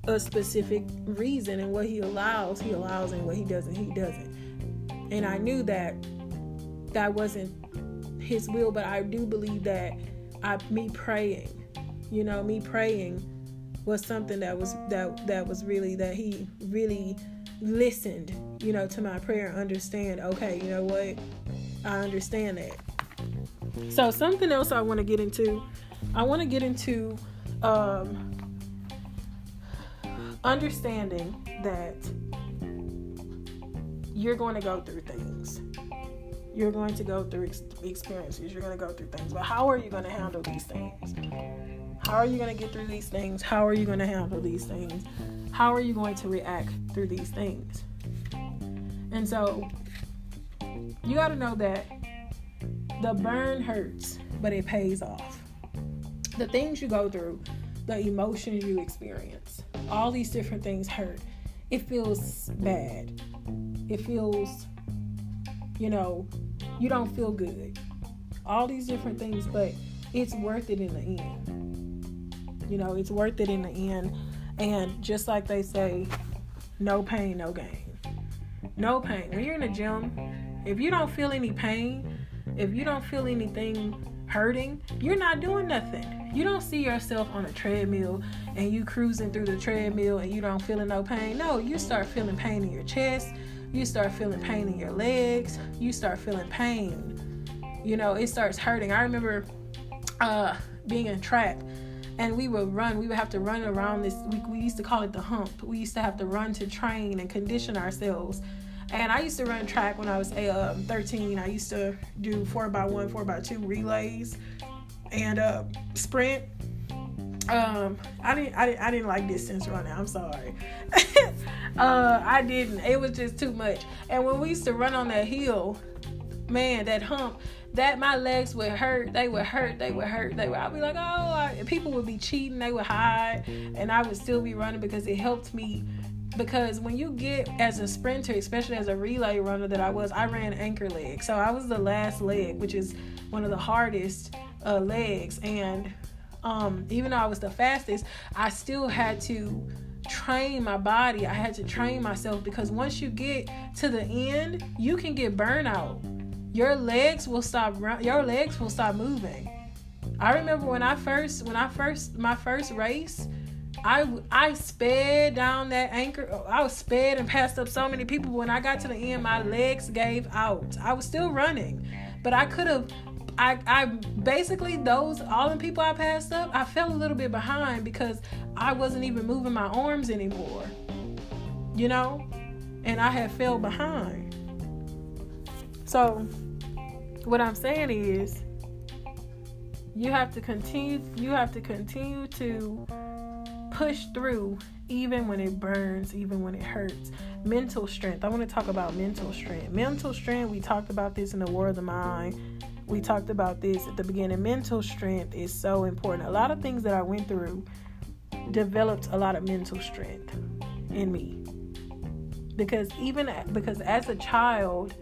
a specific reason, and what he allows, he allows, and what he doesn't, he doesn't. And I knew that that wasn't his will, but I do believe that I, me praying, you know, me praying was something that was that that was really that he really listened, you know, to my prayer and understand. Okay, you know what, I understand that so something else I want to get into, I want to get into um, understanding that you're going to go through things. You're going to go through ex- experiences. You're going to go through things. But how are you going to handle these things? How are you going to get through these things? How are you going to handle these things? How are you going to react through these things? And so you got to know that the burn hurts, but it pays off. The things you go through, the emotions you experience, all these different things hurt. It feels bad. It feels, you know, you don't feel good. All these different things, but it's worth it in the end. You know, it's worth it in the end. And just like they say, no pain, no gain. No pain. When you're in the gym, if you don't feel any pain, if you don't feel anything hurting, you're not doing nothing. You don't see yourself on a treadmill and you cruising through the treadmill and you don't feeling no pain. No, you start feeling pain in your chest. You start feeling pain in your legs. You start feeling pain. You know, it starts hurting. I remember uh, being in track and we would run. We would have to run around this. We, we used to call it the hump. We used to have to run to train and condition ourselves and I used to run track when I was um, 13. I used to do 4x1, 4x2 relays and uh, sprint. Um, I didn't, I didn't, I didn't like distance running. I'm sorry. *laughs* uh, I didn't. It was just too much. And when we used to run on that hill, man, that hump, that my legs would hurt. They would hurt. They would hurt. They would. I'd be like, oh, I, people would be cheating. They would hide, and I would still be running because it helped me because when you get as a sprinter, especially as a relay runner that I was, I ran anchor leg. So I was the last leg, which is one of the hardest uh, legs. And um, even though I was the fastest, I still had to train my body. I had to train myself because once you get to the end, you can get burnout. Your legs will stop. Your legs will stop moving. I remember when I first, when I first, my first race I I sped down that anchor. I was sped and passed up so many people. When I got to the end, my legs gave out. I was still running, but I could have. I, I basically those all the people I passed up, I fell a little bit behind because I wasn't even moving my arms anymore. You know, and I had fell behind. So, what I'm saying is, you have to continue. You have to continue to push through even when it burns, even when it hurts. Mental strength. I want to talk about mental strength. Mental strength, we talked about this in the War of the Mind. We talked about this at the beginning. Mental strength is so important. A lot of things that I went through developed a lot of mental strength in me. Because even because as a child,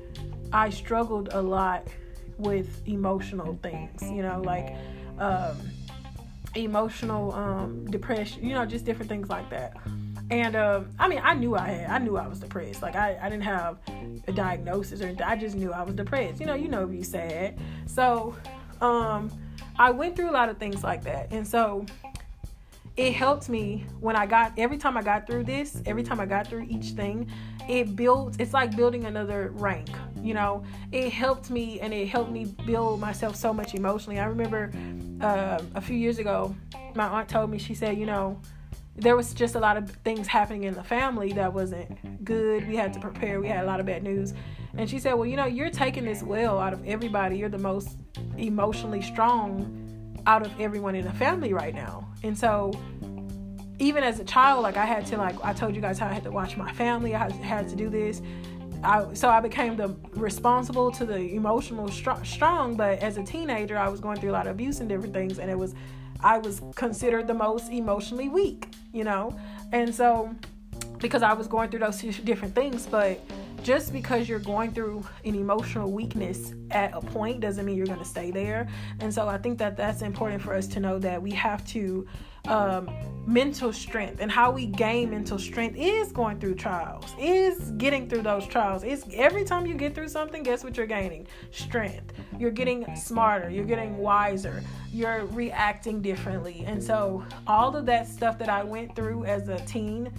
I struggled a lot with emotional things, you know, like um, emotional um, depression, you know, just different things like that. And um, I mean, I knew I had, I knew I was depressed. Like I, I didn't have a diagnosis or I just knew I was depressed. You know, you know, be sad. So, um, I went through a lot of things like that, and so it helped me when I got every time I got through this, every time I got through each thing, it built. It's like building another rank. You know, it helped me and it helped me build myself so much emotionally. I remember uh, a few years ago, my aunt told me, she said, you know, there was just a lot of things happening in the family that wasn't mm-hmm. good. We had to prepare. We had a lot of bad news. And she said, Well, you know, you're taking this well out of everybody. You're the most emotionally strong out of everyone in the family right now. And so, even as a child, like I had to, like, I told you guys how I had to watch my family. I had to do this. I, so I became the responsible to the emotional str- strong, but as a teenager, I was going through a lot of abuse and different things, and it was I was considered the most emotionally weak, you know, and so because I was going through those different things, but just because you're going through an emotional weakness at a point doesn't mean you're going to stay there. And so I think that that's important for us to know that we have to um, mental strength and how we gain mental strength is going through trials, is getting through those trials. Is every time you get through something, guess what you're gaining? Strength. You're getting smarter, you're getting wiser, you're reacting differently. And so, all of that stuff that I went through as a teen,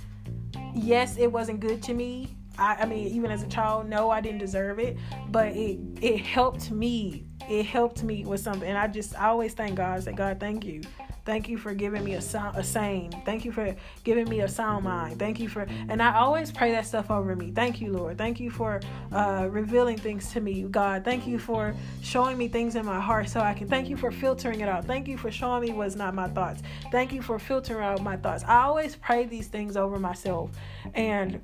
yes, it wasn't good to me. I, I mean, even as a child, no, I didn't deserve it, but it it helped me. It helped me with something, and I just I always thank God. I say, God, thank you Thank you for giving me a sound, a sane. Thank you for giving me a sound mind. Thank you for, and I always pray that stuff over me. Thank you, Lord. Thank you for uh, revealing things to me, God. Thank you for showing me things in my heart so I can. Thank you for filtering it out. Thank you for showing me what's not my thoughts. Thank you for filtering out my thoughts. I always pray these things over myself, and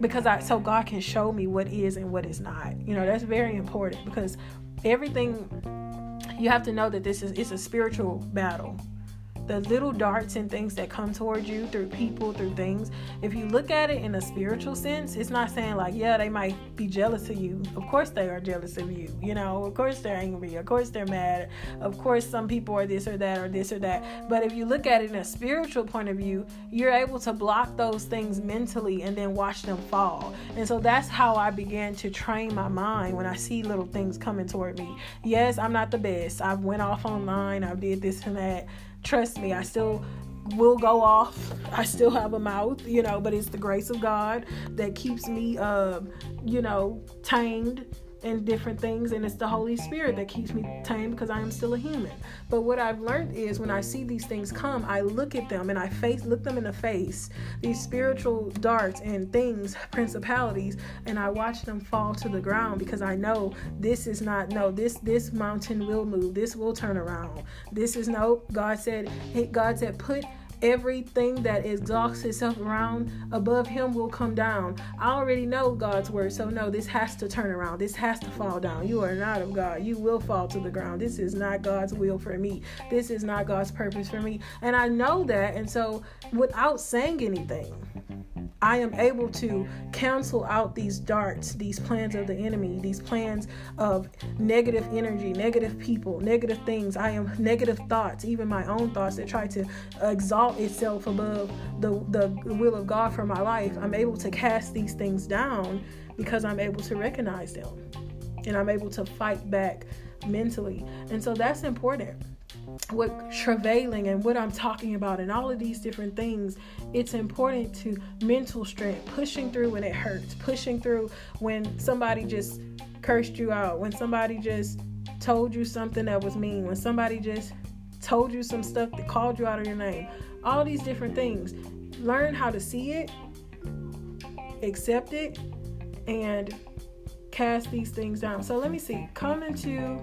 because I so God can show me what is and what is not. You know, that's very important because everything you have to know that this is it's a spiritual battle the little darts and things that come towards you through people, through things, if you look at it in a spiritual sense, it's not saying like, yeah, they might be jealous of you. Of course they are jealous of you. You know, of course they're angry. Of course they're mad. Of course some people are this or that or this or that. But if you look at it in a spiritual point of view, you're able to block those things mentally and then watch them fall. And so that's how I began to train my mind when I see little things coming toward me. Yes, I'm not the best. I've went off online. I did this and that trust me, I still will go off. I still have a mouth, you know, but it's the grace of God that keeps me, uh, you know, tamed and different things and it's the holy spirit that keeps me tame because i am still a human. But what i've learned is when i see these things come i look at them and i face look them in the face these spiritual darts and things principalities and i watch them fall to the ground because i know this is not no this this mountain will move. This will turn around. This is no god said god said put everything that exalts itself around above him will come down. I already know God's word, so no, this has to turn around. This has to fall down. You are not of God. You will fall to the ground. This is not God's will for me. This is not God's purpose for me. And I know that. And so without saying anything, I am able to cancel out these darts, these plans of the enemy, these plans of negative energy, negative people, negative things. I am negative thoughts, even my own thoughts that try to exalt itself above the, the will of God for my life. I'm able to cast these things down because I'm able to recognize them and I'm able to fight back mentally. And so that's important what travailing and what I'm talking about and all of these different things, it's important to mental strength, pushing through when it hurts, pushing through when somebody just cursed you out, when somebody just told you something that was mean, when somebody just told you some stuff that called you out of your name. All these different things. Learn how to see it, accept it, and cast these things down. So let me see. Come into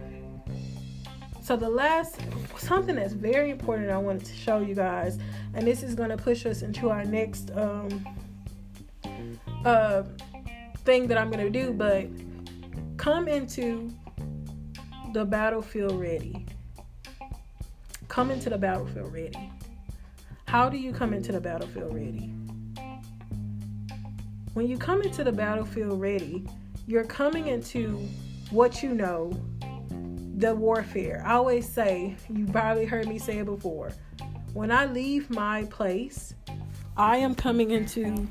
so the last something that's very important I wanted to show you guys, and this is going to push us into our next um, uh, thing that I'm going to do, but come into the battlefield ready. Come into the battlefield ready. How do you come into the battlefield ready? When you come into the battlefield ready, you're coming into what you know the warfare. I always say, you probably heard me say it before. When I leave my place, I am coming into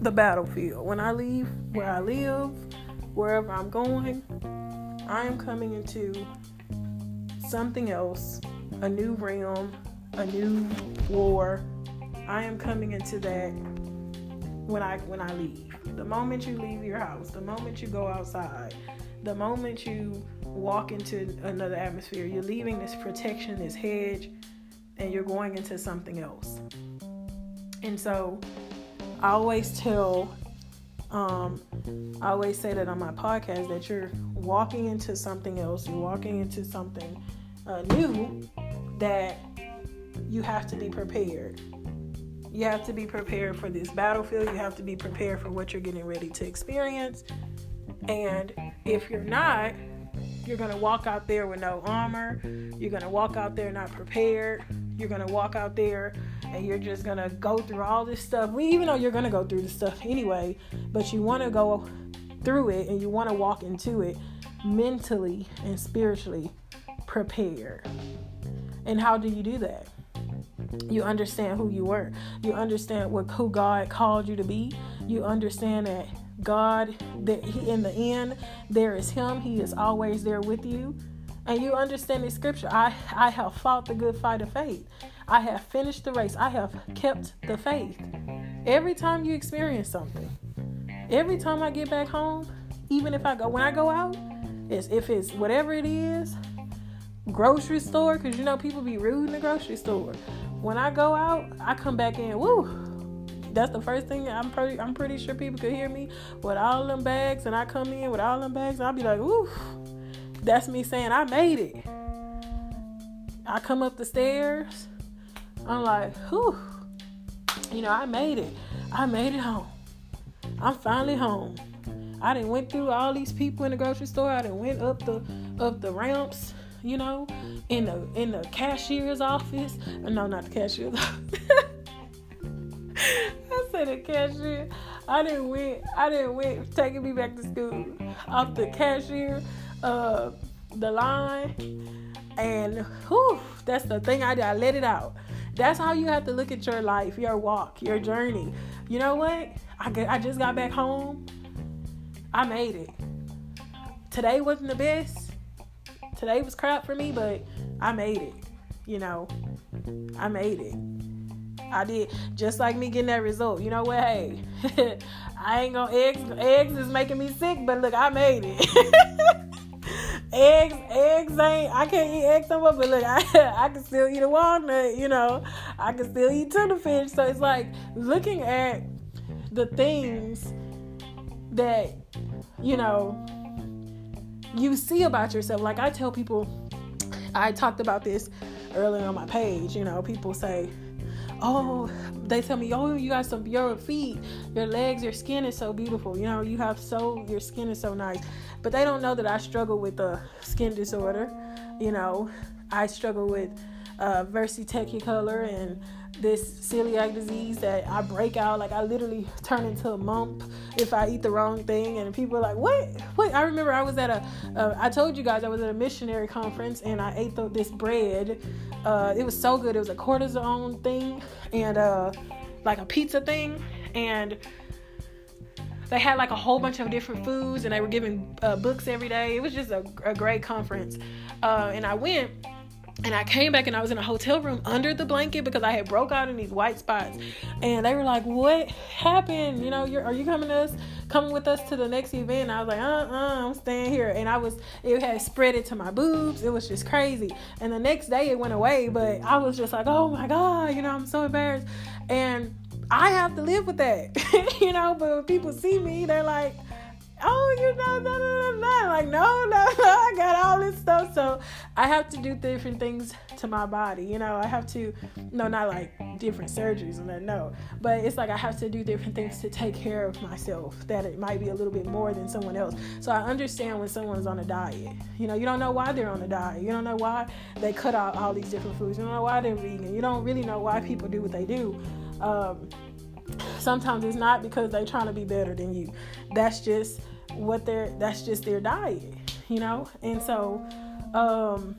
the battlefield. When I leave where I live, wherever I'm going, I am coming into something else, a new realm, a new war. I am coming into that when I when I leave. The moment you leave your house, the moment you go outside, the moment you walk into another atmosphere, you're leaving this protection, this hedge, and you're going into something else. And so I always tell, um, I always say that on my podcast that you're walking into something else, you're walking into something uh, new that you have to be prepared. You have to be prepared for this battlefield. You have to be prepared for what you're getting ready to experience. And if you're not, you're going to walk out there with no armor. You're going to walk out there not prepared. You're going to walk out there and you're just going to go through all this stuff. We even though you're going to go through the stuff anyway, but you want to go through it and you want to walk into it mentally and spiritually prepared. And how do you do that? You understand who you were. You understand what who God called you to be. You understand that God, that he, in the end, there is Him. He is always there with you. And you understand the scripture. I, I have fought the good fight of faith. I have finished the race. I have kept the faith. Every time you experience something, every time I get back home, even if I go, when I go out, is if it's whatever it is, grocery store, because you know people be rude in the grocery store. When I go out, I come back in, woo. That's the first thing I'm pretty I'm pretty sure people could hear me with all them bags, and I come in with all them bags, I'll be like, woo. That's me saying I made it. I come up the stairs, I'm like, whew, you know, I made it. I made it home. I'm finally home. I didn't went through all these people in the grocery store. I didn't went up the up the ramps, you know, in the in the cashier's office. No, not the cashier's *laughs* office. *laughs* I said the cashier. I didn't went. I didn't went taking me back to school off the cashier, uh, the line, and whew, that's the thing I did. I let it out. That's how you have to look at your life, your walk, your journey. You know what? I, get, I just got back home. I made it. Today wasn't the best. Today was crap for me, but I made it. You know, I made it. I did just like me getting that result. You know what? Hey, *laughs* I ain't gonna eggs. Eggs is making me sick, but look, I made it. *laughs* eggs, eggs ain't. I can't eat eggs no more, but look, *laughs* I I can still eat a walnut. You know, I can still eat tuna fish. So it's like looking at the things that you know you see about yourself. Like I tell people, I talked about this earlier on my page. You know, people say, "Oh, they tell me, oh, you got some your feet, your legs, your skin is so beautiful. You know, you have so your skin is so nice." But they don't know that I struggle with a skin disorder. You know, I struggle with uh, versicolor and this celiac disease that I break out. Like I literally turn into a mump if I eat the wrong thing. And people are like, "What? What?" I remember I was at a. Uh, I told you guys I was at a missionary conference and I ate the, this bread. Uh, it was so good. It was a cortisone thing and uh, like a pizza thing and they had like a whole bunch of different foods and they were giving uh, books every day. It was just a, a great conference. Uh, and I went and I came back and I was in a hotel room under the blanket because I had broke out in these white spots. And they were like, "What happened? You know, are you coming to us, coming with us to the next event?" And I was like, "Uh, uh, I'm staying here." And I was, it had spread it to my boobs. It was just crazy. And the next day it went away, but I was just like, "Oh my god," you know, I'm so embarrassed. And I have to live with that, *laughs* you know. But when people see me, they're like, "Oh, you know, no, no, no, no." Like, no, *laughs* no, I got all this stuff, so I have to do different things to my body. You know, I have to, no, not like different surgeries and that, no, but it's like I have to do different things to take care of myself. That it might be a little bit more than someone else. So I understand when someone's on a diet. You know, you don't know why they're on a diet. You don't know why they cut out all these different foods. You don't know why they're vegan. You don't really know why people do what they do. Um, sometimes it's not because they're trying to be better than you. That's just what they're. That's just their diet. You know, and so. Um,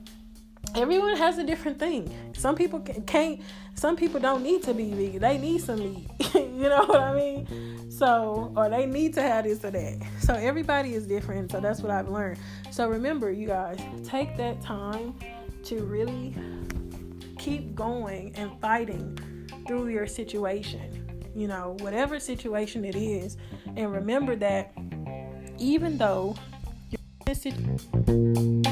everyone has a different thing. Some people can't. Some people don't need to be vegan. They need some meat. *laughs* you know what I mean? So, or they need to have this or that. So everybody is different. So that's what I've learned. So remember, you guys, take that time to really keep going and fighting through your situation you know, whatever situation it is. And remember that even though you're in situation,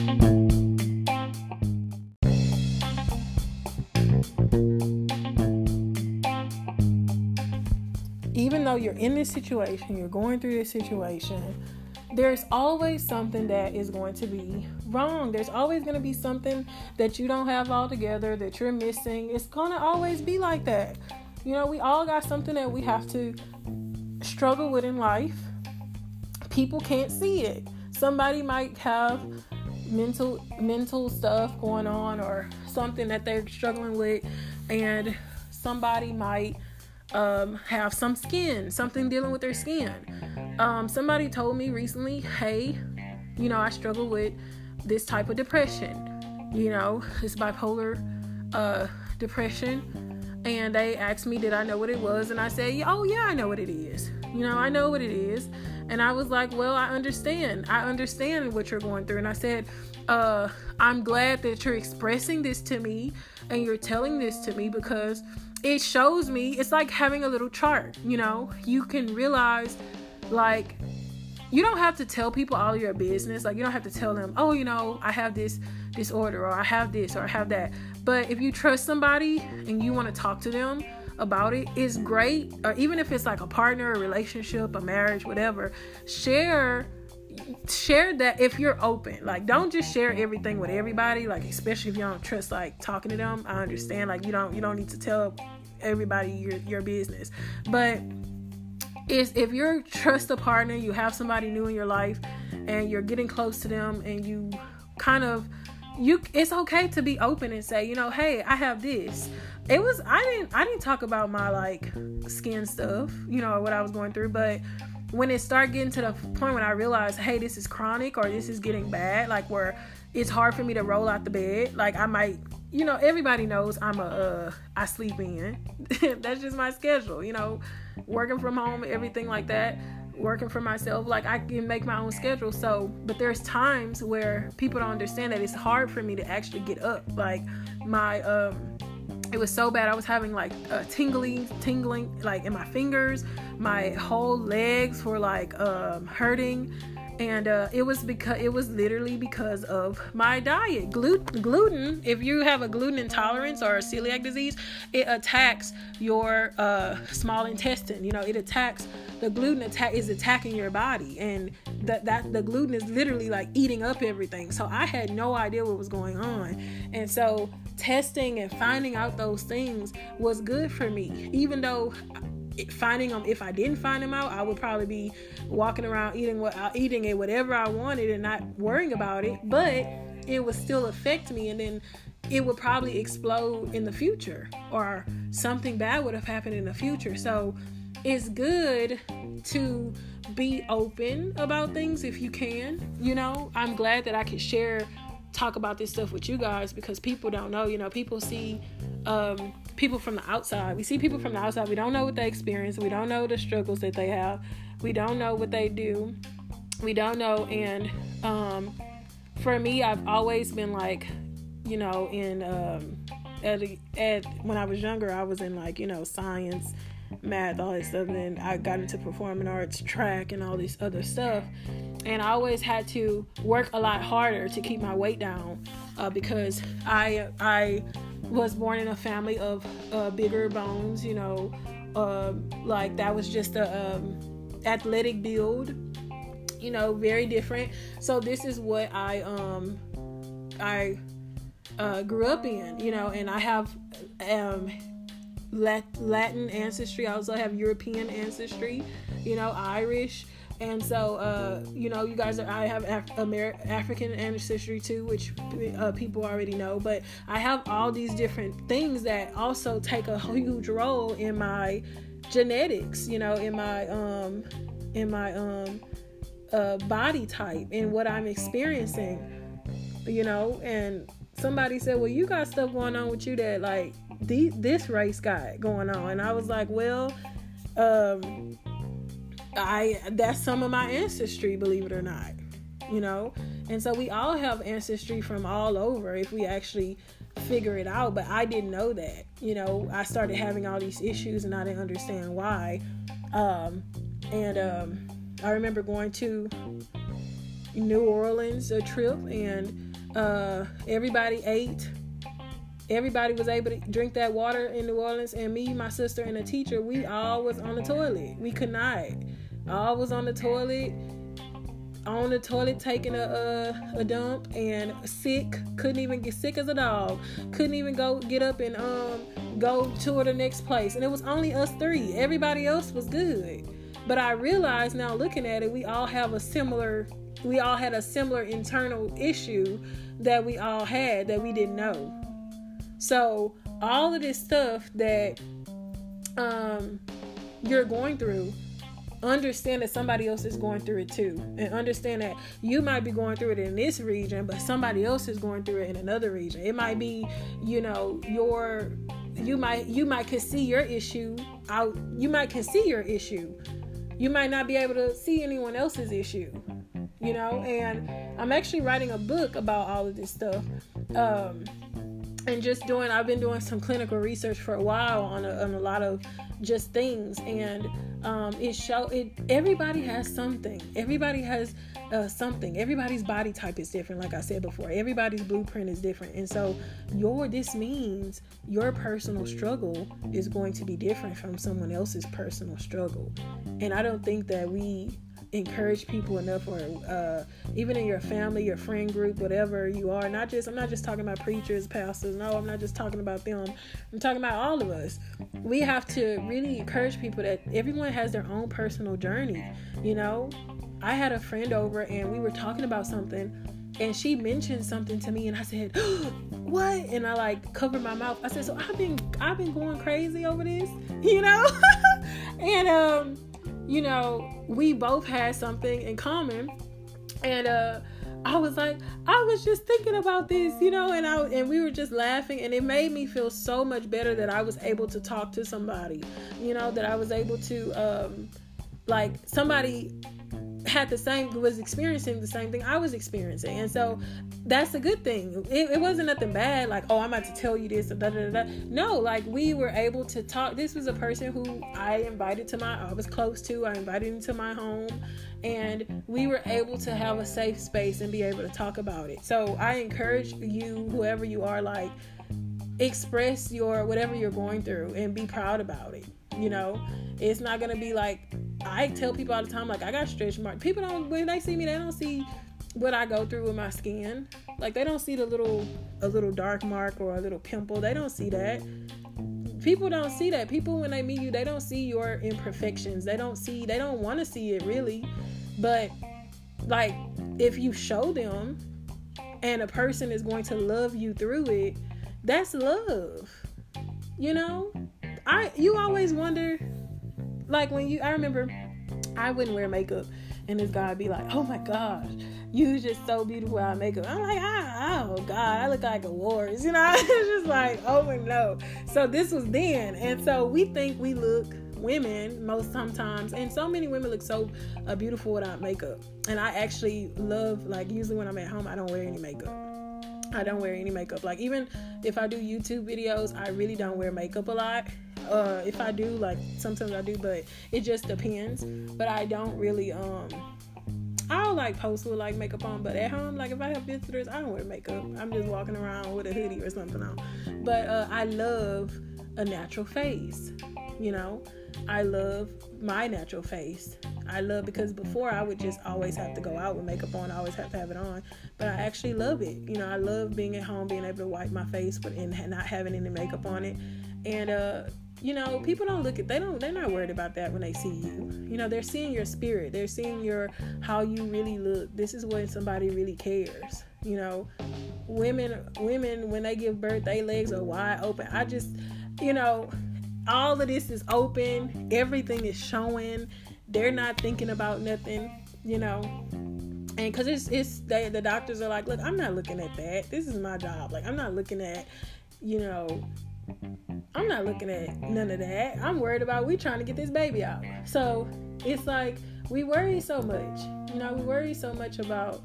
even though you're in this situation, you're going through this situation, there's always something that is going to be wrong. There's always going to be something that you don't have all together, that you're missing. It's going to always be like that. You know, we all got something that we have to struggle with in life. People can't see it. Somebody might have mental mental stuff going on or something that they're struggling with and somebody might um, have some skin, something dealing with their skin. Um, somebody told me recently, hey, you know, I struggle with this type of depression. You know, it's bipolar uh, depression and they asked me did I know what it was and I said, "Oh yeah, I know what it is." You know, I know what it is. And I was like, "Well, I understand. I understand what you're going through." And I said, uh, I'm glad that you're expressing this to me and you're telling this to me because it shows me it's like having a little chart, you know. You can realize like you don't have to tell people all your business. Like you don't have to tell them, oh, you know, I have this disorder or I have this or I have that. But if you trust somebody and you want to talk to them about it, it's great. Or even if it's like a partner, a relationship, a marriage, whatever, share share that if you're open. Like don't just share everything with everybody like especially if you don't trust like talking to them. I understand like you don't you don't need to tell everybody your your business. But is if you're trust a partner, you have somebody new in your life, and you're getting close to them, and you kind of you it's okay to be open and say you know hey i have this. It was i didn't i didn't talk about my like skin stuff you know what i was going through but when it started getting to the point when i realized hey this is chronic or this is getting bad like where it's hard for me to roll out the bed like i might you know everybody knows i'm a uh i sleep in. *laughs* That's just my schedule you know working from home, everything like that, working for myself, like I can make my own schedule. So, but there's times where people don't understand that it's hard for me to actually get up. Like my um it was so bad. I was having like a tingling, tingling like in my fingers. My whole legs were like um, hurting and uh, it was because it was literally because of my diet. Gluten gluten if you have a gluten intolerance or a celiac disease it attacks your uh, small intestine. You know it attacks the gluten attack is attacking your body. And that that the gluten is literally like eating up everything. So i had no idea what was going on. And so testing and finding out those things was good for me. Even though finding them if i didn't find them out i would probably be walking around eating what eating it whatever i wanted and not worrying about it but it would still affect me and then it would probably explode in the future or something bad would have happened in the future. So it's good to be open about things if you can you know? I'm glad that i could share talk about this stuff with you guys because people don't know you know? People see um, people from the outside. We see people from the outside. We don't know what they experience. We don't know the struggles that they have. We don't know what they do. We don't know. And um, for me, I've always been like, you know, in um, at, at when I was younger, I was in like you know science, math, all this stuff. And then I got into performing arts, track, and all this other stuff. And I always had to work a lot harder to keep my weight down uh, because I I was born in a family of uh, bigger bones, you know, uh, like that was just a um, athletic build, you know, very different. So this is what I um I uh, grew up in, you know, and I have um Latin ancestry. I also have European ancestry, you know, Irish. And so, uh, you know, you guys are, I have Af- Amer- African ancestry too, which uh, people already know, but I have all these different things that also take a *laughs* huge role in my genetics, you know, in my, um, in my, um, uh, body type and what I'm experiencing, you know, and somebody said, well, you got stuff going on with you that like the, this race got going on. And I was like, well, um, I that's some of my ancestry, believe it or not. You know? And so we all have ancestry from all over if we actually figure it out, but I didn't know that. You know, I started having all these issues and I didn't understand why. Um, and um, I remember going to New Orleans a trip and uh, everybody ate everybody was able to drink that water in New Orleans, and me, my sister, and a teacher, we all was on the toilet. We could not. I was on the toilet, on the toilet taking a, a, a dump and sick. Couldn't even get sick as a dog. Couldn't even go get up and um go to the next place. And it was only us three. Everybody else was good. But I realized now looking at it, we all have a similar we all had a similar internal issue that we all had that we didn't know. So all of this stuff that um you're going through understand that somebody else is going through it too and understand that you might be going through it in this region but somebody else is going through it in another region. It might be you know your you might you might can see your issue out you might can see your issue. You might not be able to see anyone else's issue you know and i'm actually writing a book about all of this stuff. Um and just doing i've been doing some clinical research for a while on a, on a lot of just things. And um, it show it everybody has something. Everybody has uh, something. Everybody's body type is different like i said before. Everybody's blueprint is different. And so your this means your personal struggle is going to be different from someone else's personal struggle. And i don't think that we encourage people enough or uh, even in your family your friend group whatever you are not just i'm not just talking about preachers pastors no i'm not just talking about them. I'm talking about all of us. We have to really encourage people that everyone has their own personal journey you know? I had a friend over and we were talking about something and she mentioned something to me and i said *gasps* what? And i like covered my mouth. I said so i've been i've been going crazy over this *laughs* you know? *laughs* And um you know, we both had something in common. And uh I was like, I was just thinking about this, you know, and I and we were just laughing and it made me feel so much better that I was able to talk to somebody, you know, that I was able to um like somebody had the same was experiencing the same thing I was experiencing. And so that's a good thing. It, it wasn't nothing bad, like, oh, I'm about to tell you this, da, da, da. No, like we were able to talk. This was a person who I invited to my I was close to, I invited into my home, and we were able to have a safe space and be able to talk about it. So I encourage you, whoever you are, like express your whatever you're going through and be proud about it. You know, it's not gonna be like I tell people all the time, like I got stretch marks. People don't when they see me, they don't see what I go through with my skin. Like they don't see the little a little dark mark or a little pimple. They don't see that. People don't see that. People when they meet you, they don't see your imperfections. They don't see they don't want to see it really. But like if you show them and a person is going to love you through it, that's love. You know? I you always wonder like when you I remember I wouldn't wear makeup and this guy would be like, Oh my gosh, you just so beautiful without makeup. I'm like, ah, oh God, I look like a wars, *laughs* you know? *laughs* it's just like, oh no. So this was then. And so we think we look women most sometimes and so many women look so uh, beautiful without makeup and i actually love like usually when i'm at home i don't wear any makeup I don't wear any makeup. Like even if I do YouTube videos, I really don't wear makeup a lot. Uh, if I do, like sometimes I do, but it just depends. But I don't really um. I'll like post with like makeup on, but at home, like if I have visitors, I don't wear makeup. I'm just walking around with a hoodie or something on. But uh, I love a natural face. You know, I love my natural face. I love because before I would just always have to go out with makeup on, I always have to have it on. But I actually love it. You know, I love being at home, being able to wipe my face, but and not having any makeup on it. And uh, you know, people don't look at they don't they're not worried about that when they see you. You know, they're seeing your spirit. They're seeing your how you really look. This is when somebody really cares. You know, women women when they give birth, their legs are wide open. I just, you know, all of this is open. Everything is showing they're not thinking about nothing, you know. And because it's it's they, the doctors are like, look, I'm not looking at that. This is my job. Like I'm not looking at, you know, I'm not looking at none of that. I'm worried about we trying to get this baby out. So it's like we worry so much. You know, we worry so much about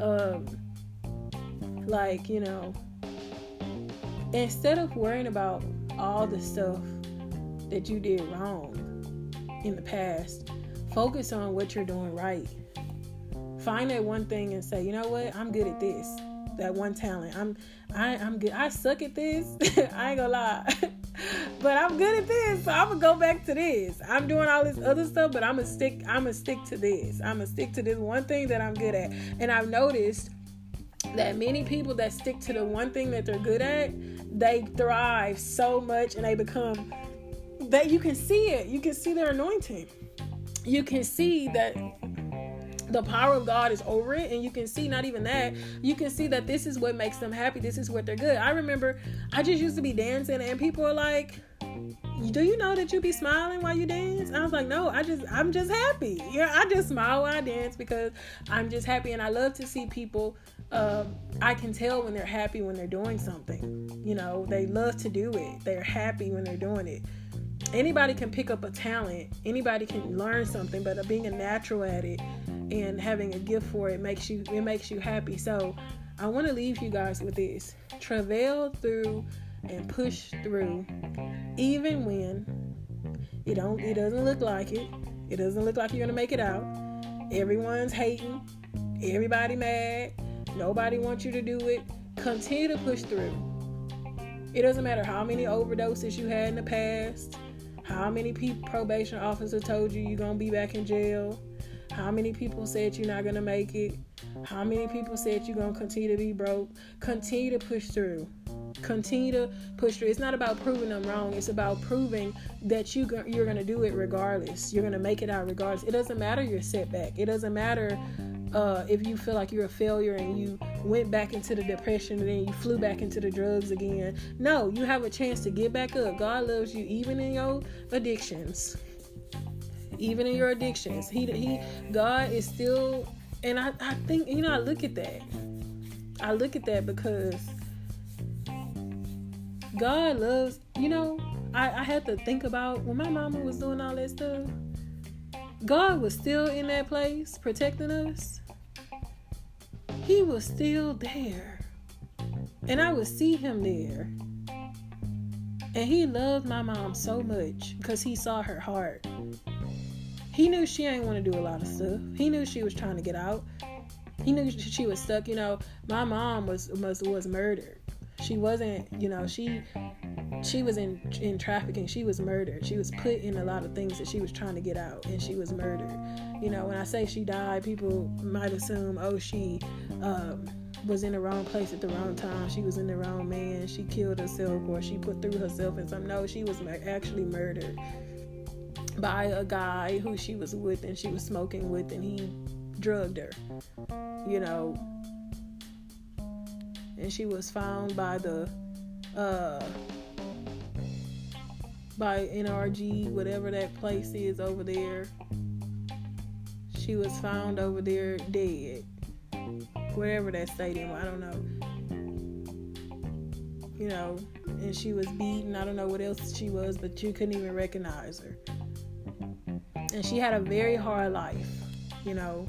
um like, you know, instead of worrying about all the stuff that you did wrong in the past, focus on what you're doing right. Find that one thing and say, you know what, I'm good at this. That one talent. I'm I, I'm good. I suck at this. *laughs* I ain't gonna lie. *laughs* but I'm good at this. So I'm gonna go back to this. I'm doing all this other stuff, but I'm gonna stick, I'm gonna stick to this. I'm gonna stick to this one thing that I'm good at. And I've noticed that many people that stick to the one thing that they're good at, they thrive so much and they become that you can see it. You can see their anointing you can see that the power of God is over it, and you can see not even that. You can see that this is what makes them happy. This is what they're good. I remember I just used to be dancing, and people are like, "Do you know that you be smiling while you dance?" I was like, "No, I just I'm just happy. Yeah, I just smile when I dance because I'm just happy, and I love to see people." Um, I can tell when they're happy when they're doing something. You know, they love to do it. They're happy when they're doing it anybody can pick up a talent anybody can learn something but being a natural at it and having a gift for it makes you it makes you happy so I want to leave you guys with this travail through and push through, even when it don't it doesn't look like it. It doesn't look like you're gonna make it out. Everyone's hating, everybody mad, nobody wants you to do it. Continue to push through. It doesn't matter how many overdoses you had in the past, how many people probation officer told you you're gonna be back in jail, how many people said you're not gonna make it, how many people said you're gonna continue to be broke. Continue to push through continue to push through. It's not about proving them wrong. It's about proving that you you're going to do it regardless. You're to make it out regardless. It doesn't matter your setback. It doesn't matter uh, if you feel like you're a failure and you went back into the depression and then you flew back into the drugs again. No, you have a chance to get back up. God loves you even in your addictions. Even in your addictions. He he God is still and I, I think you know I look at that. I look at that because God loves, you know, I, I had to think about when my mama was doing all that stuff. God was still in that place protecting us. He was still there. And I would see him there. And he loved my mom so much because he saw her heart. He knew she ain't want to do a lot of stuff. He knew she was trying to get out. He knew she was stuck. You know, my mom was was was murdered she wasn't you know she she was in in trafficking. She was murdered. She was put in a lot of things that she was trying to get out and she was murdered. You know when i say she died people might assume oh she um, was in the wrong place at the wrong time. She was in the wrong man. She killed herself or she put through herself in some no she was actually murdered by a guy who she was with and she was smoking with and he drugged her. You know and she was found by the uh by NRG, whatever that place is over there. She was found over there dead. Wherever that stadium, I don't know. You know, and she was beaten. I don't know what else she was, but you couldn't even recognize her. And she had a very hard life, you know.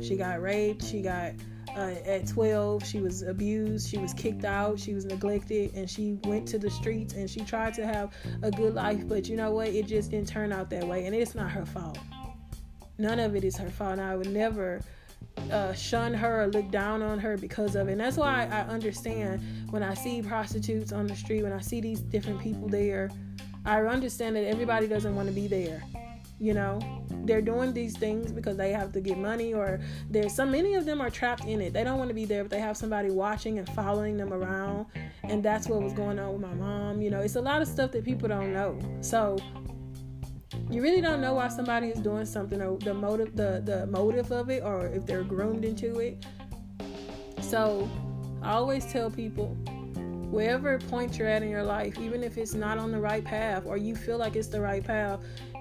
She got raped, she got uh, at 12 she was abused she was kicked out she was neglected and she went to the streets and she tried to have a good life but you know what? It just didn't turn out that way and it's not her fault. None of it is her fault and i would never uh, shun her or look down on her because of it. And that's why I understand when I see prostitutes on the street, when I see these different people there, I understand that everybody doesn't want to be there you know they're doing these things because they have to get money or there's so many of them are trapped in it. They don't want to be there but they have somebody watching and following them around. And that's what was going on with my mom you know it's a lot of stuff that people don't know. So you really don't know why somebody is doing something or the motive the the motive of it or if they're groomed into it. So i always tell people wherever point you're at in your life even if it's not on the right path or you feel like it's the right path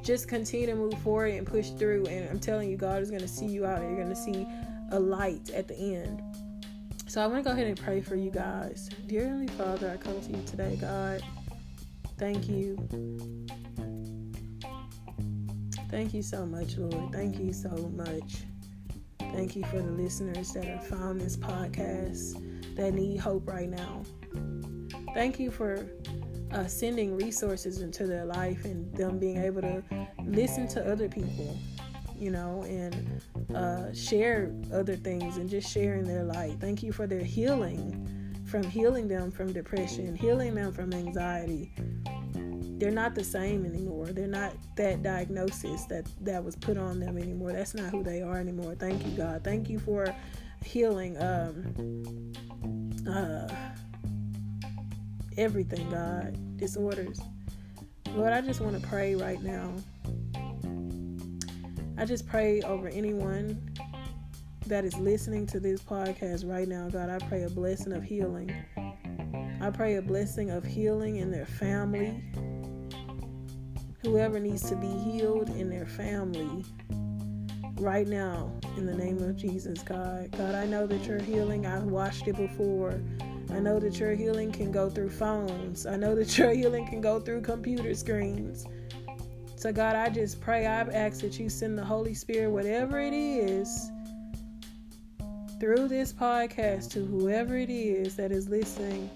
just continue to move forward and push through. And I'm telling you, God is going to see you out and you're going to see a light at the end. So I want to go ahead and pray for you guys. Dear Heavenly Father, I come to you today, God. Thank you. Thank you so much, Lord. Thank you so much. Thank you for the listeners that have found this podcast that need hope right now. Thank you for uh, sending resources into their life and them being able to listen to other people, you know, and uh, share other things and just sharing their light. Thank you for their healing, from healing them from depression, healing them from anxiety. They're not the same anymore. They're not that diagnosis that that was put on them anymore. That's not who they are anymore. Thank you, God. Thank you for healing. Um, uh, everything, God, disorders. Lord, I just want to pray right now. I just pray over anyone that is listening to this podcast right now, God. I pray a blessing of healing. I pray a blessing of healing in their family. Whoever needs to be healed in their family right now, in the name of Jesus, God. God, I know that you're healing. I've watched it before. I know that your healing can go through phones. I know that your healing can go through computer screens. So, God, I just pray, I ask that you send the Holy Spirit, whatever it is through this podcast to whoever it is that is listening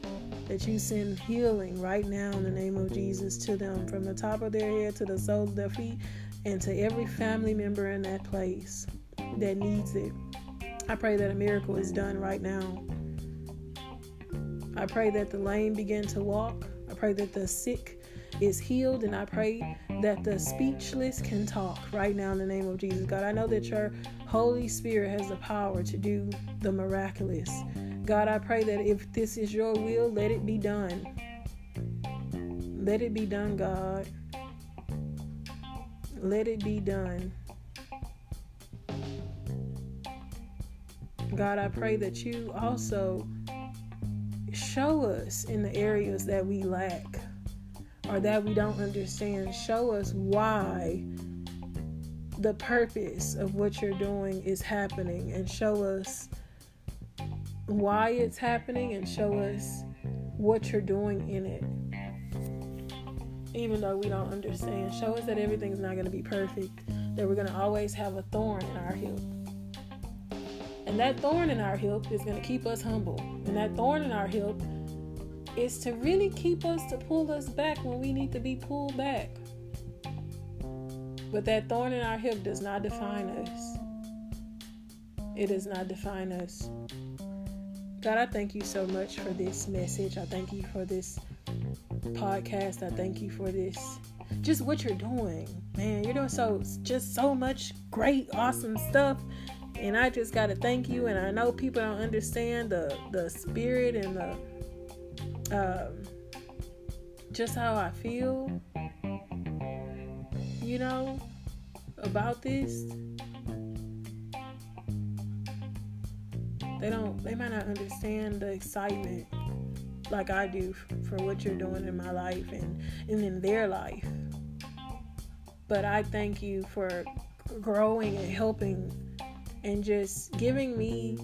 that you send healing right now in the name of Jesus to them from the top of their head to the soles of their feet and to every family member in that place that needs it. I pray that a miracle is done right now. I pray that the lame begin to walk. I pray that the sick is healed, and I pray that the speechless can talk right now in the name of Jesus. God, I know that your Holy Spirit has the power to do the miraculous. God, I pray that if this is your will, let it be done. Let it be done, God. Let it be done. God, I pray that you also show us in the areas that we lack or that we don't understand. Show us why the purpose of what you're doing is happening and show us why it's happening and show us what you're doing in it. Even though we don't understand, show us that everything's not going to be perfect, that we're going to always have a thorn in our hip. And that thorn in our hip is going to keep us humble. And that thorn in our hip is to really keep us to pull us back when we need to be pulled back. But that thorn in our hip does not define us. It does not define us. God, I thank you so much for this message. I thank you for this podcast. I thank you for this just what you're doing. Man, you're doing so just so much great, awesome stuff. And I just gotta thank you. And I know people don't understand the the spirit and the um, just how I feel, you know, about this. They don't, they might not understand the excitement like I do for what you're doing in my life and, and in their life. But I thank you for growing and helping and just giving me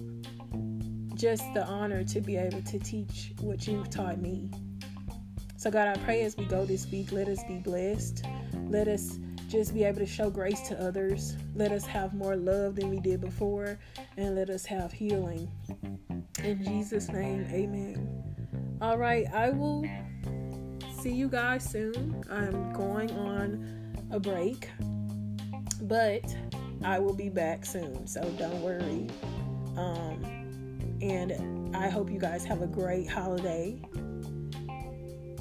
just the honor to be able to teach what you've taught me. So, God, I pray as we go this week, let us be blessed. Let us just be able to show grace to others. Let us have more love than we did before, and let us have healing. In Jesus' name, amen. All right, I will see you guys soon. I'm going on a break, but I will be back soon, so don't worry. Um, and I hope you guys have a great holiday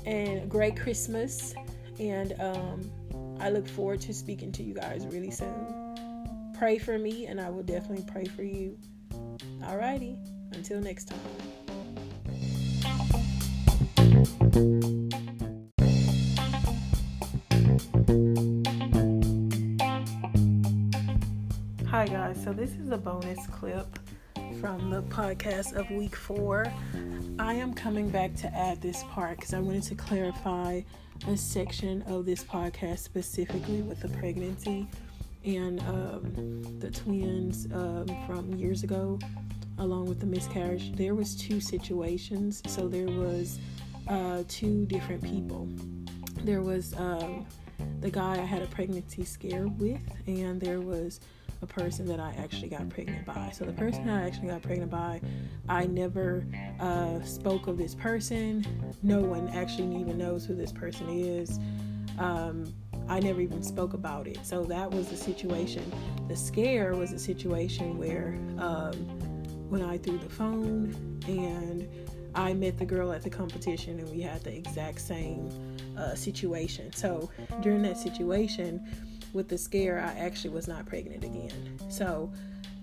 and great Christmas. And um, I look forward to speaking to you guys really soon. Pray for me, and I will definitely pray for you. Alrighty, until next time. This is a bonus clip from the podcast of week four. I am coming back to add this part because I wanted to clarify a section of this podcast specifically with the pregnancy and um, the twins um, from years ago, along with the miscarriage. There was two situations, so there was uh, two different people. There was um, the guy I had a pregnancy scare with, and there was a person that I actually got pregnant by. So the person I actually got pregnant by, I never uh, spoke of this person. No one actually even knows who this person is. Um, I never even spoke about it. So that was the situation. The scare was a situation where um, when I threw the phone and I met the girl at the competition and we had the exact same uh, situation. So during that situation, with the scare, I actually was not pregnant again. So,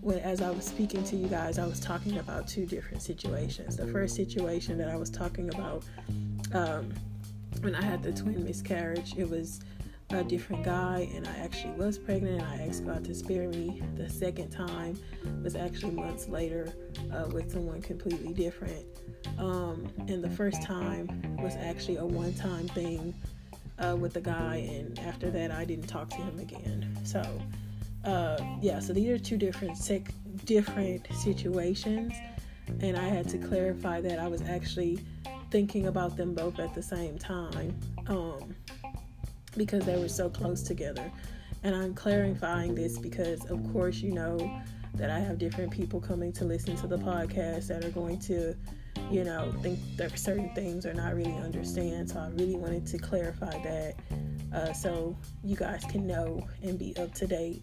when, as I was speaking to you guys, I was talking about two different situations. The first situation that I was talking about um, when I had the twin miscarriage, it was a different guy, and I actually was pregnant, and I asked God to spare me. The second time was actually months later uh, with someone completely different. Um, and the first time was actually a one time thing uh, with the guy, and after that, I didn't talk to him again. So, uh, yeah, so these are two different sick, different situations, and I had to clarify that I was actually thinking about them both at the same time um, because they were so close together. And I'm clarifying this because, of course, you know, that I have different people coming to listen to the podcast that are going to, you know, think that certain things are not really understand. So I really wanted to clarify that uh, so you guys can know and be up to date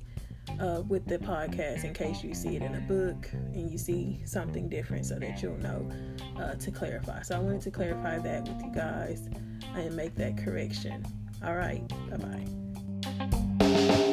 uh, with the podcast in case you see it in a book and you see something different so that you'll know uh, to clarify. So I wanted to clarify that with you guys and make that correction. All right, bye bye.